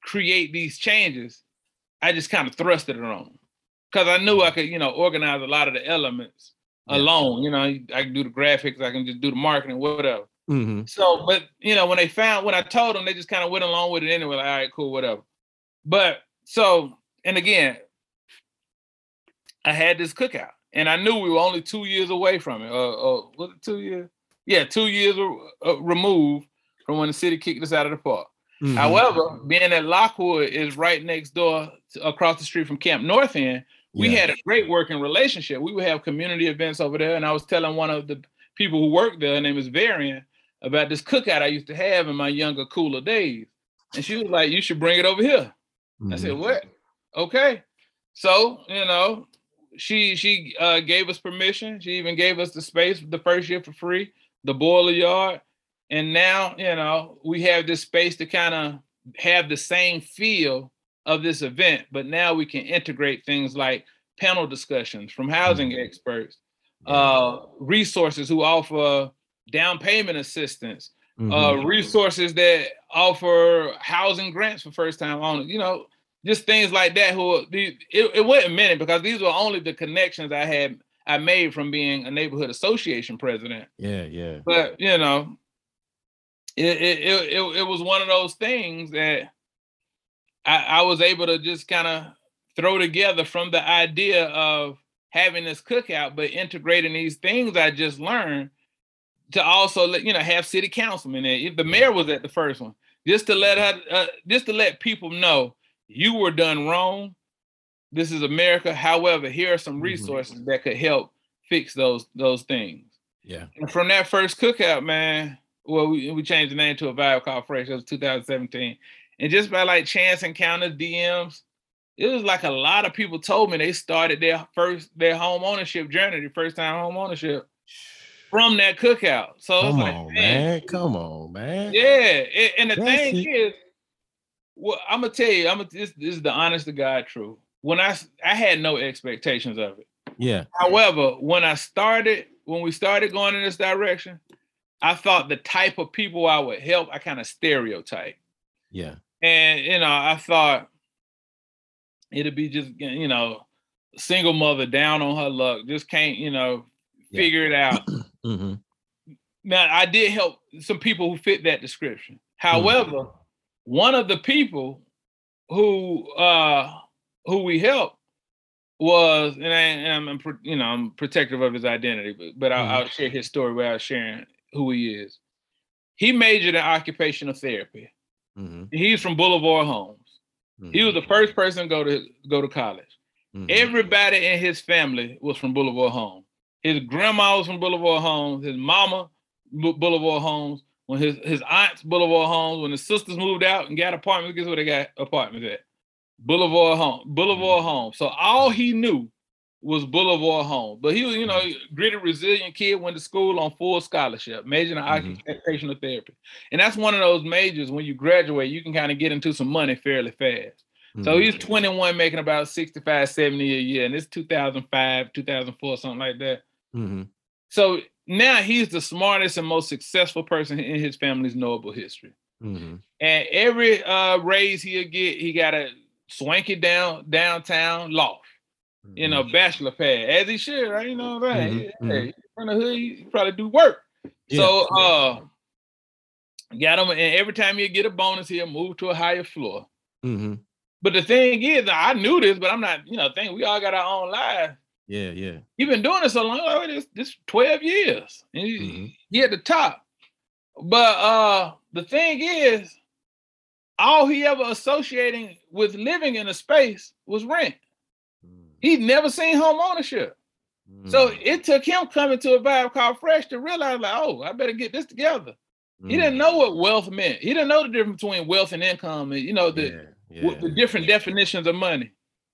create these changes, I just kind of thrusted it on. because I knew I could, you know, organize a lot of the elements yeah. alone. You know, I can do the graphics, I can just do the marketing, whatever. Mm-hmm. So, but you know, when they found when I told them, they just kind of went along with it anyway. Like, all right, cool, whatever. But so, and again, I had this cookout, and I knew we were only two years away from it. Uh, uh was it two years? Yeah, two years uh, removed from when the city kicked us out of the park. Mm-hmm. However, being that Lockwood is right next door, to, across the street from Camp North End, we yeah. had a great working relationship. We would have community events over there, and I was telling one of the people who worked there, her name is Varian, about this cookout I used to have in my younger, cooler days. And she was like, "You should bring it over here." Mm-hmm. I said, mm-hmm. "What?" Okay. So you know, she she uh, gave us permission. She even gave us the space the first year for free, the boiler yard, and now you know we have this space to kind of have the same feel of this event, but now we can integrate things like panel discussions from housing mm-hmm. experts, uh, resources who offer down payment assistance, uh, mm-hmm. uh, resources that offer housing grants for first time owners. You know, just things like that. Who it, it wasn't many because these were only the connections I had I made from being a neighborhood association president. Yeah, yeah. But you know, it it it, it was one of those things that I, I was able to just kind of throw together from the idea of having this cookout, but integrating these things I just learned to also let you know have city councilmen there. If the mayor was at the first one, just to let her, uh, just to let people know you were done wrong. This is America. However, here are some mm-hmm. resources mm-hmm. that could help fix those those things. Yeah. And from that first cookout, man, well, we, we changed the name to a vibe called Fresh. It was 2017. And just by like chance encounters, DMs, it was like a lot of people told me they started their first their home ownership journey, the first time home ownership from that cookout. So come like, on, man. Come on, man. Yeah, it, and the That's thing it. is, well, I'm gonna tell you, I'm gonna, this, this is the honest to God truth. When I I had no expectations of it. Yeah. However, when I started, when we started going in this direction, I thought the type of people I would help, I kind of stereotype. Yeah. And you know, I thought it'd be just you know, single mother down on her luck, just can't you know figure it out. (clears throat) mm-hmm. Now I did help some people who fit that description. However, mm-hmm. one of the people who uh who we helped was and, I, am I'm you know I'm protective of his identity, but, but I'll, mm-hmm. I'll share his story without sharing who he is. He majored in occupational therapy. Mm-hmm. He's from Boulevard Homes. Mm-hmm. He was the first person to go to go to college. Mm-hmm. Everybody in his family was from Boulevard Homes. His grandma was from Boulevard Homes. His mama Boulevard Homes. When his his aunts Boulevard Homes. When his sisters moved out and got apartments, guess where they got apartments at? Boulevard Home. Boulevard mm-hmm. Home. So all he knew was Boulevard Home. But he was, you know, gritty, resilient kid, went to school on full scholarship, majoring in mm-hmm. occupational therapy. And that's one of those majors when you graduate, you can kind of get into some money fairly fast. Mm-hmm. So he's 21, making about 65, 70 a year. And it's 2005, 2004, something like that. Mm-hmm. So now he's the smartest and most successful person in his family's knowable history. Mm-hmm. And every uh, raise he'll get, he got a swanky down downtown loft you know, mm-hmm. bachelor pad, as he should, right? You know what I'm saying? Mm-hmm. Hey, mm-hmm. from the hood, he probably do work. Yeah. So uh got him, and every time you get a bonus, he'll move to a higher floor. Mm-hmm. But the thing is, I knew this, but I'm not, you know, think we all got our own lives. Yeah, yeah. He been doing this so long, like, this, this 12 years. And he, mm-hmm. he at the top. But uh the thing is, all he ever associating with living in a space was rent. He'd never seen home ownership. Mm. So it took him coming to a vibe called Fresh to realize, like, oh, I better get this together. Mm. He didn't mm. know what wealth meant. He didn't know the difference between wealth and income, and you know the yeah, yeah. the different definitions of money.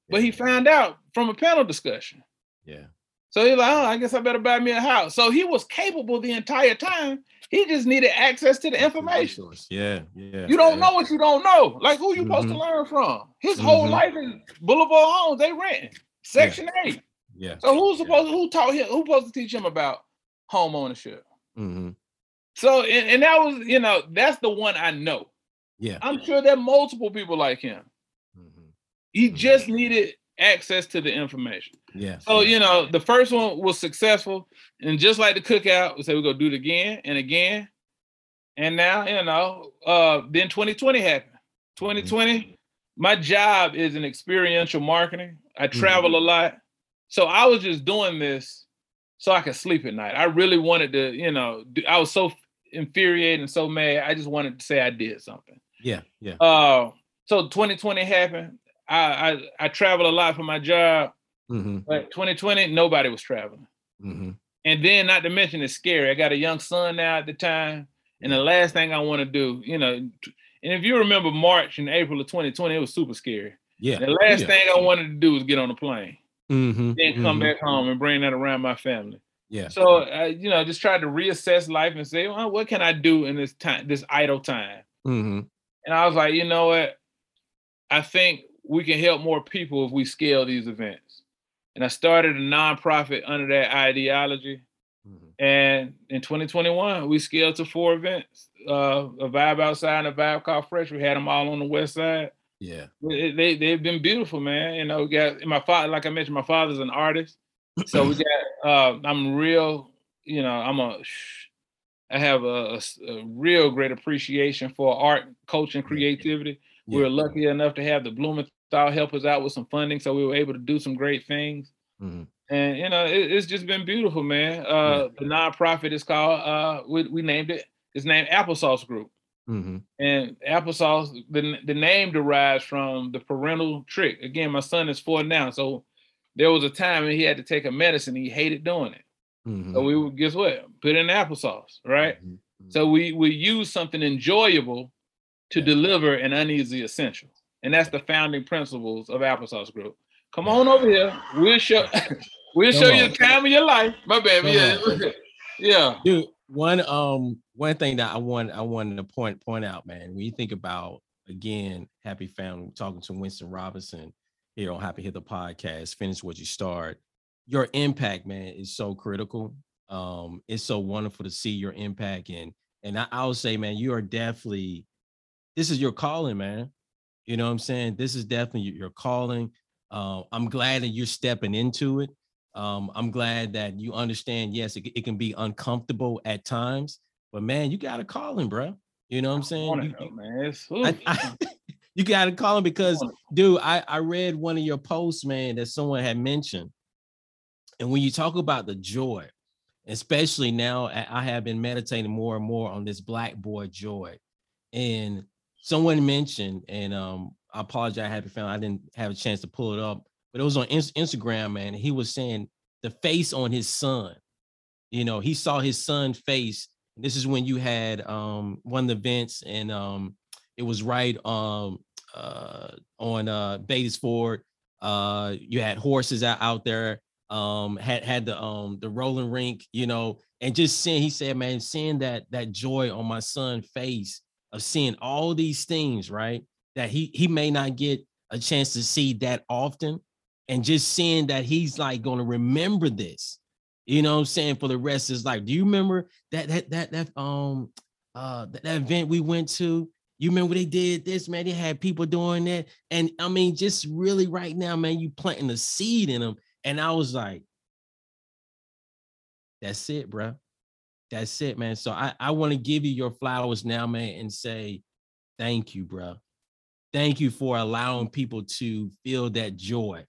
But he found out from a panel discussion. Yeah. So he's like, oh, I guess I better buy me a house. So he was capable the entire time. He just needed access to the information. Yeah, yeah. You don't yeah. know what you don't know. Like who you mm-hmm. supposed to mm-hmm. learn from? His mm-hmm. whole life in Boulevard Homes, they renting. Section yeah. eight. Yeah. So who's supposed yeah. who taught him who's supposed to teach him about home ownership? Mm-hmm. So and, and that was, you know, that's the one I know. Yeah. I'm sure there are multiple people like him. Mm-hmm. He mm-hmm. just needed access to the information. Yeah. So you know, the first one was successful, and just like the cookout, we said we're gonna do it again and again. And now, you know, uh, then 2020 happened. 2020, my job is in experiential marketing. I travel a lot. So I was just doing this so I could sleep at night. I really wanted to, you know, do, I was so infuriated and so mad. I just wanted to say I did something. Yeah. Yeah. Uh, so 2020 happened. I I, I travel a lot for my job, Mm-hmm. but 2020 nobody was traveling. Mm-hmm. And then, not to mention, it's scary. I got a young son now at the time, and the last thing I want to do, you know, and if you remember March and April of 2020, it was super scary. Yeah. The last yeah. thing I wanted to do was get on a plane, Mm-hmm. then come mhm. back home and bring that around my family. Yeah. So, I, you know, just tried to reassess life and say, well, what can I do in this time, this idle time? Mm-hmm. And I was like, you know what? I think we can help more people if we scale these events. And I started a nonprofit under that ideology. Mm-hmm. And in 2021, we scaled to four events: uh, a vibe outside and a vibe called Fresh. We had them all on the west side. Yeah. They, they they've been beautiful, man. You know, we got my father, like I mentioned, my father's an artist, so we (clears throat) got. Uh, I'm real. You know, I'm a. I have a real great appreciation for art, culture, and creativity. We Yeah. were lucky enough to have the Blumenthal help us out with some funding, so we were able to do some great things Mhm. and you know it, it's just been beautiful man uh the nonprofit is called uh we, we named it it's named applesauce group Mm-hmm. and applesauce the, the name derives from the parental trick. Again my son is four now so there was a time when he had to take a medicine. He hated doing it. Mm-hmm. so we would guess what? Put in applesauce right? Mhm. so we we use something enjoyable to Yeah. deliver an uneasy essential. And that's the founding principles of applesauce group come on over here. We'll show (laughs) we'll Come show you the time of your life. My baby. Come yeah. (laughs) yeah. Dude one um one thing that i want i wanted to point point out man when you think about again happy family talking to winston robinson here on HapiHood the podcast finish what you start. Your impact man is so critical. Um it's so wonderful to see your impact and and I, i'll say man you are definitely this is your calling man. You know what i'm saying? This is definitely your- your calling. Uh, i'm glad that you're stepping into it um, I'm glad that you understand. Yes, it, it can be uncomfortable at times, but man, you got a calling, bro. You know what I'm saying? You, you- man. I- I- (laughs) you got to call him because, dude, I, I read one of your posts, man, that someone had mentioned. And when you talk about the joy, especially now, I I have been meditating more and more on this black boy joy. And someone mentioned, and um, I apologize, I haven't found, I didn't have a chance to pull it up, but it was on Ins- Instagram, man. He was saying the face on his son. You know, he saw his son face. This is when you had um one of the events, and um it was right um uh on uh Beatties Ford. Uh you had horses out, out there, um, had had the um the rolling rink, you know, and just seeing, he said, man, seeing that that joy on my son's face of seeing all these things, right? That he he may not get a chance to see that often, and just seeing that he's like going to remember this you know what i'm saying for the rest of his life. Do you remember that that that that um uh that, that event we went to? You remember they did this man? They had people doing that. And i mean just really right now man you planting a seed in them and i was like that's it bro that's it man. So i i want to give you your flowers now man and say thank you bro thank you for allowing people to feel that joy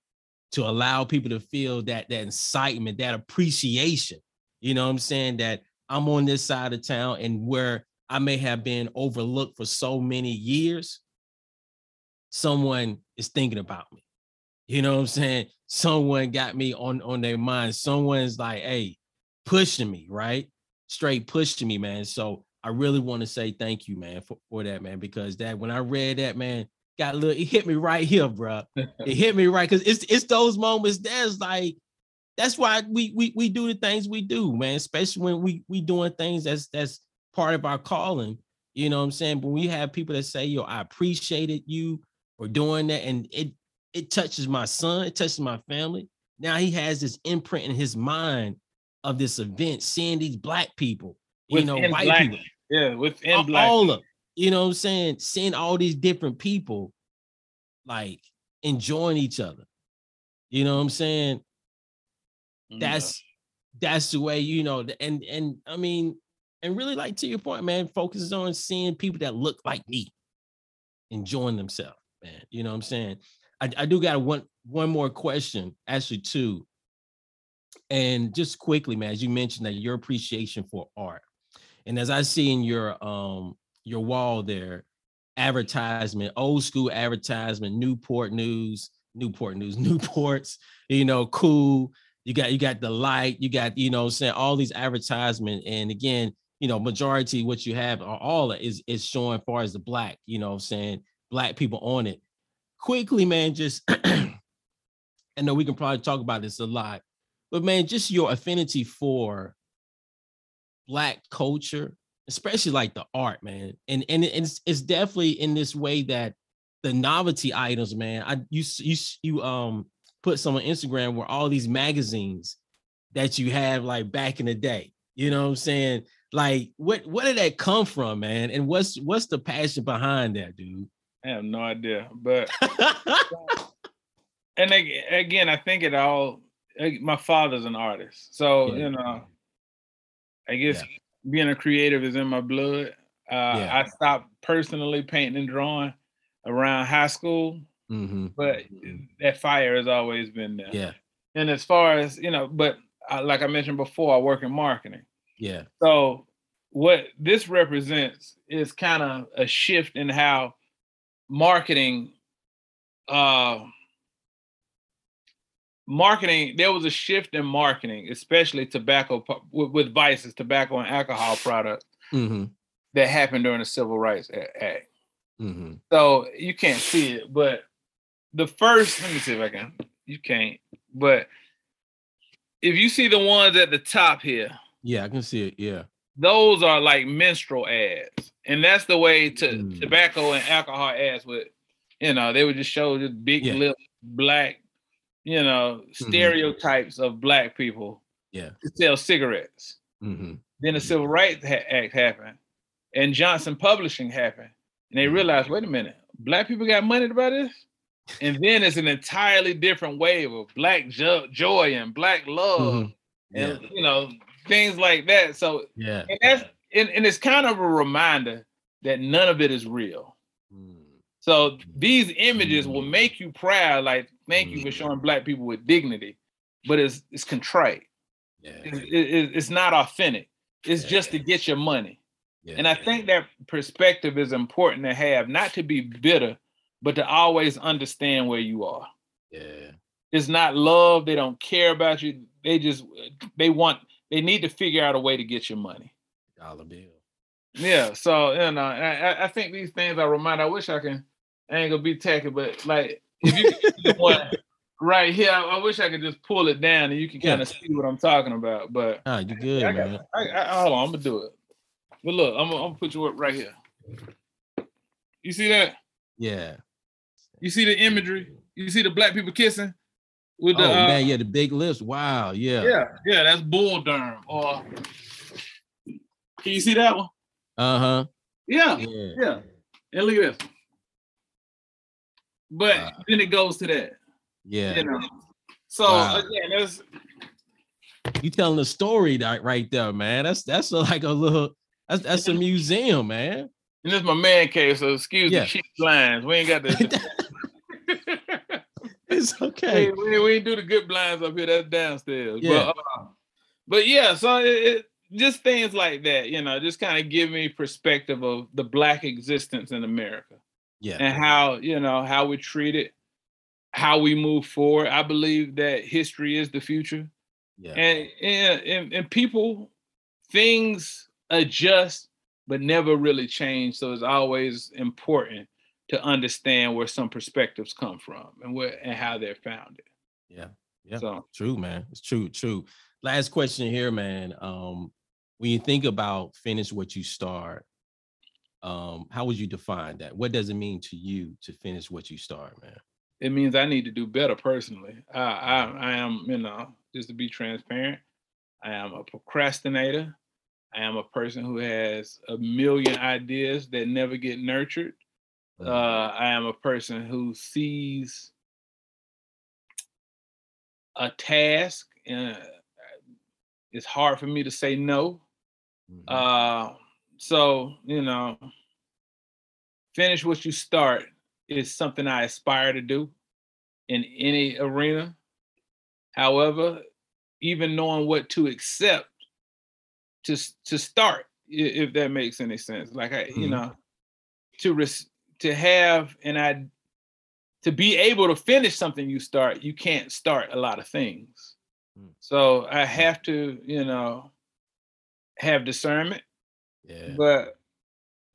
to allow people to feel that that excitement, that appreciation. You know what I'm saying? That I'm on this side of town and where I may have been overlooked for so many years, someone is thinking about me. You know what I'm saying? Someone got me on on their mind. Someone's like, hey, pushing me, right? Straight pushing me, man. So I really want to say thank you, man, for, for that, man, because that when I read that, man, got a little, it hit me right here, bro it hit me right because it's it's those moments that's like that's why we we we do the things we do, man. Especially when we we doing things that's that's part of our calling. You know what I'm saying? But we have people that say, "Yo, I appreciated you for doing that," and it it touches my son, it touches my family. Now he has this imprint in his mind of this event, seeing these black people, you know, white black, people, yeah within all, black all of you know what I'm saying, seeing all these different people like enjoying each other. You know what I'm saying? That's that's the way, you know, and and I mean, and really like to your point, man, focuses on seeing people that look like me enjoying themselves, man. You know what I'm saying? I, I do got one one more question, actually, two. And just quickly, man, as you mentioned that your appreciation for art. And as I see in your um your wall there, advertisement, old school advertisement, Newport News, Newport News, (laughs) Newports, you know, cool. You got you got the light, you got, you know, saying all these advertisement. And again, you know, majority what you have are all is is showing far as the black, you know, I'm saying black people on it. Quickly, man, just (clears throat) I know we can probably talk about this a lot, but man, just your affinity for black culture, especially like the art, man. And and it's it's definitely in this way that the novelty items, man. I you you you um put some on Instagram where all these magazines that you have like back in the day. You know what I'm saying? Like what where did that come from, man? And what's what's the passion behind that, dude? I have no idea, but (laughs) and again, I think it all. My father's an artist, so Yeah. you know, I guess being a creative is in my blood. Uh, Yeah. I stopped personally painting and drawing around high school, hmm but that fire has always been there. Yeah, And as far as you know, but I, like I mentioned before, I work in marketing. yeah, So what this represents is kind of a shift in how marketing uh marketing there was a shift in marketing especially tobacco with, with vices tobacco and alcohol products hmm that happened during the civil rights act hmm so you can't see it but the first let me see if i can you can't but if you see the ones at the top here yeah. I can see it. Yeah, those are like minstrel ads, and that's the way to Mm. tobacco and alcohol ads would, you know, they would just show just big Yeah. lip black, you know, stereotypes of black people yeah. to sell cigarettes. hmm Then the Civil Rights ha- Act happened, and Johnson Publishing happened, and they Mhm. realized, wait a minute, black people got money to buy this, and then it's an entirely different wave of black jo- joy and black love, Mhm. Yeah, and you know things like that. So yeah. and that's and, and it's kind of a reminder that none of it is real. Mm. So these images will make you proud, like thank you for Mm. showing black people with dignity, but it's it's contrite. Yeah, It's, it- it- it's not authentic. It's just to get your money. yeah. And I think that perspective is important to have, not to be bitter, but to always understand where you are. yeah, It's not love. They don't care about you. They just they want they need to figure out a way to get your money. dollar bill. Yeah, so you know, I, I- I think these things are remind. I wish I can. I ain't gonna be tacky, but like if you one right here, I, I wish I could just pull it down and you can kind of see what I'm talking about. But Ah, you good, I man. I, I, hold on, I'm gonna do it. But look, I'm, gonna- I'm gonna put you up right here. You see that? Yeah. You see the imagery? You see the black people kissing with Oh the uh, man, yeah, the big lips. Wow, yeah. yeah, yeah, that's Bull Durham. Or can you see that one? Uh-huh. Yeah, Yeah. yeah. And look at this. But Wow. then it goes to that. Yeah. You know. So Wow. again, there's You telling a story that right there, man. That's that's a, like a little that's that's a museum, man. and this is my man cave, so excuse Yeah. the cheap blinds. We ain't got the (laughs) it's we, okay. we, we ain't do the good blinds up here. That's downstairs. Yeah. But, uh, but yeah, so it, it, just things like that, you know, just kind of give me perspective of the black existence in America Yeah. and how you know how we treat it, how we move forward. I believe that history is the future, Yeah. and and and, and people, things adjust, but never really change. So it's always important to understand where some perspectives come from and where and how they're founded. Yeah. Yeah. So True, man. It's true, true. Last question here, man. Um, when you think about finish what you start, um, how would you define that? What does it mean to you to finish what you start, man? it means I need to do better personally. I, I, I am, you know, just to be transparent, I am a procrastinator. I am a person who has a million ideas that never get nurtured. Uh, I am a person who sees a task. Uh, it's hard for me to say no. Mm-hmm. Uh, so you know, finish what you start is something I aspire to do in any arena. However, even knowing what to accept to to start, if that makes any sense. Like I, mm-hmm. you know, to res- to have and I to be able to finish something you start, you can't start a lot of things. Mm. So I have to, you know, have discernment. Yeah. But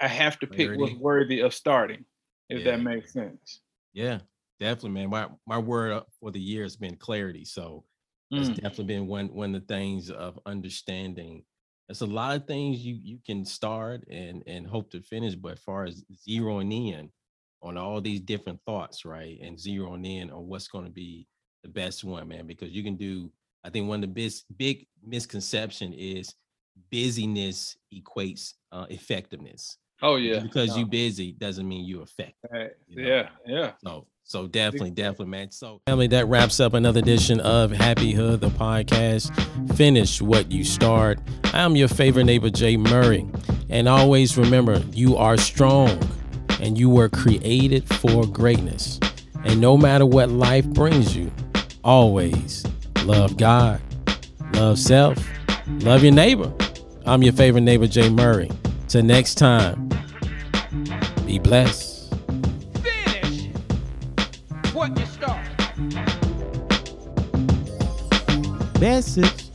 I have to pick what's worthy of starting, if yeah. that makes sense. Yeah, definitely, man. My my word for the year has been clarity. So it's mm. definitely been one one of the things of understanding. There's a lot of things you you can start and and hope to finish, but as far as zeroing in on all these different thoughts, right, and zeroing in on what's going to be the best one, man, because you can do. I think one of the big big misconception is busyness equates uh, effectiveness. Oh yeah. Because no. you busy doesn't mean you effective. Right. You know? Yeah, yeah. So so definitely, definitely, man. So family, that wraps up another edition of HapiHood, the podcast. Finish what you start. I'm your favorite neighbor, Jay Murray. And always remember, you are strong and you were created for greatness. And no matter what life brings you, always love God, love self, love your neighbor. I'm your favorite neighbor, Jay Murray. Till next time, be blessed. Finish what you start. Message.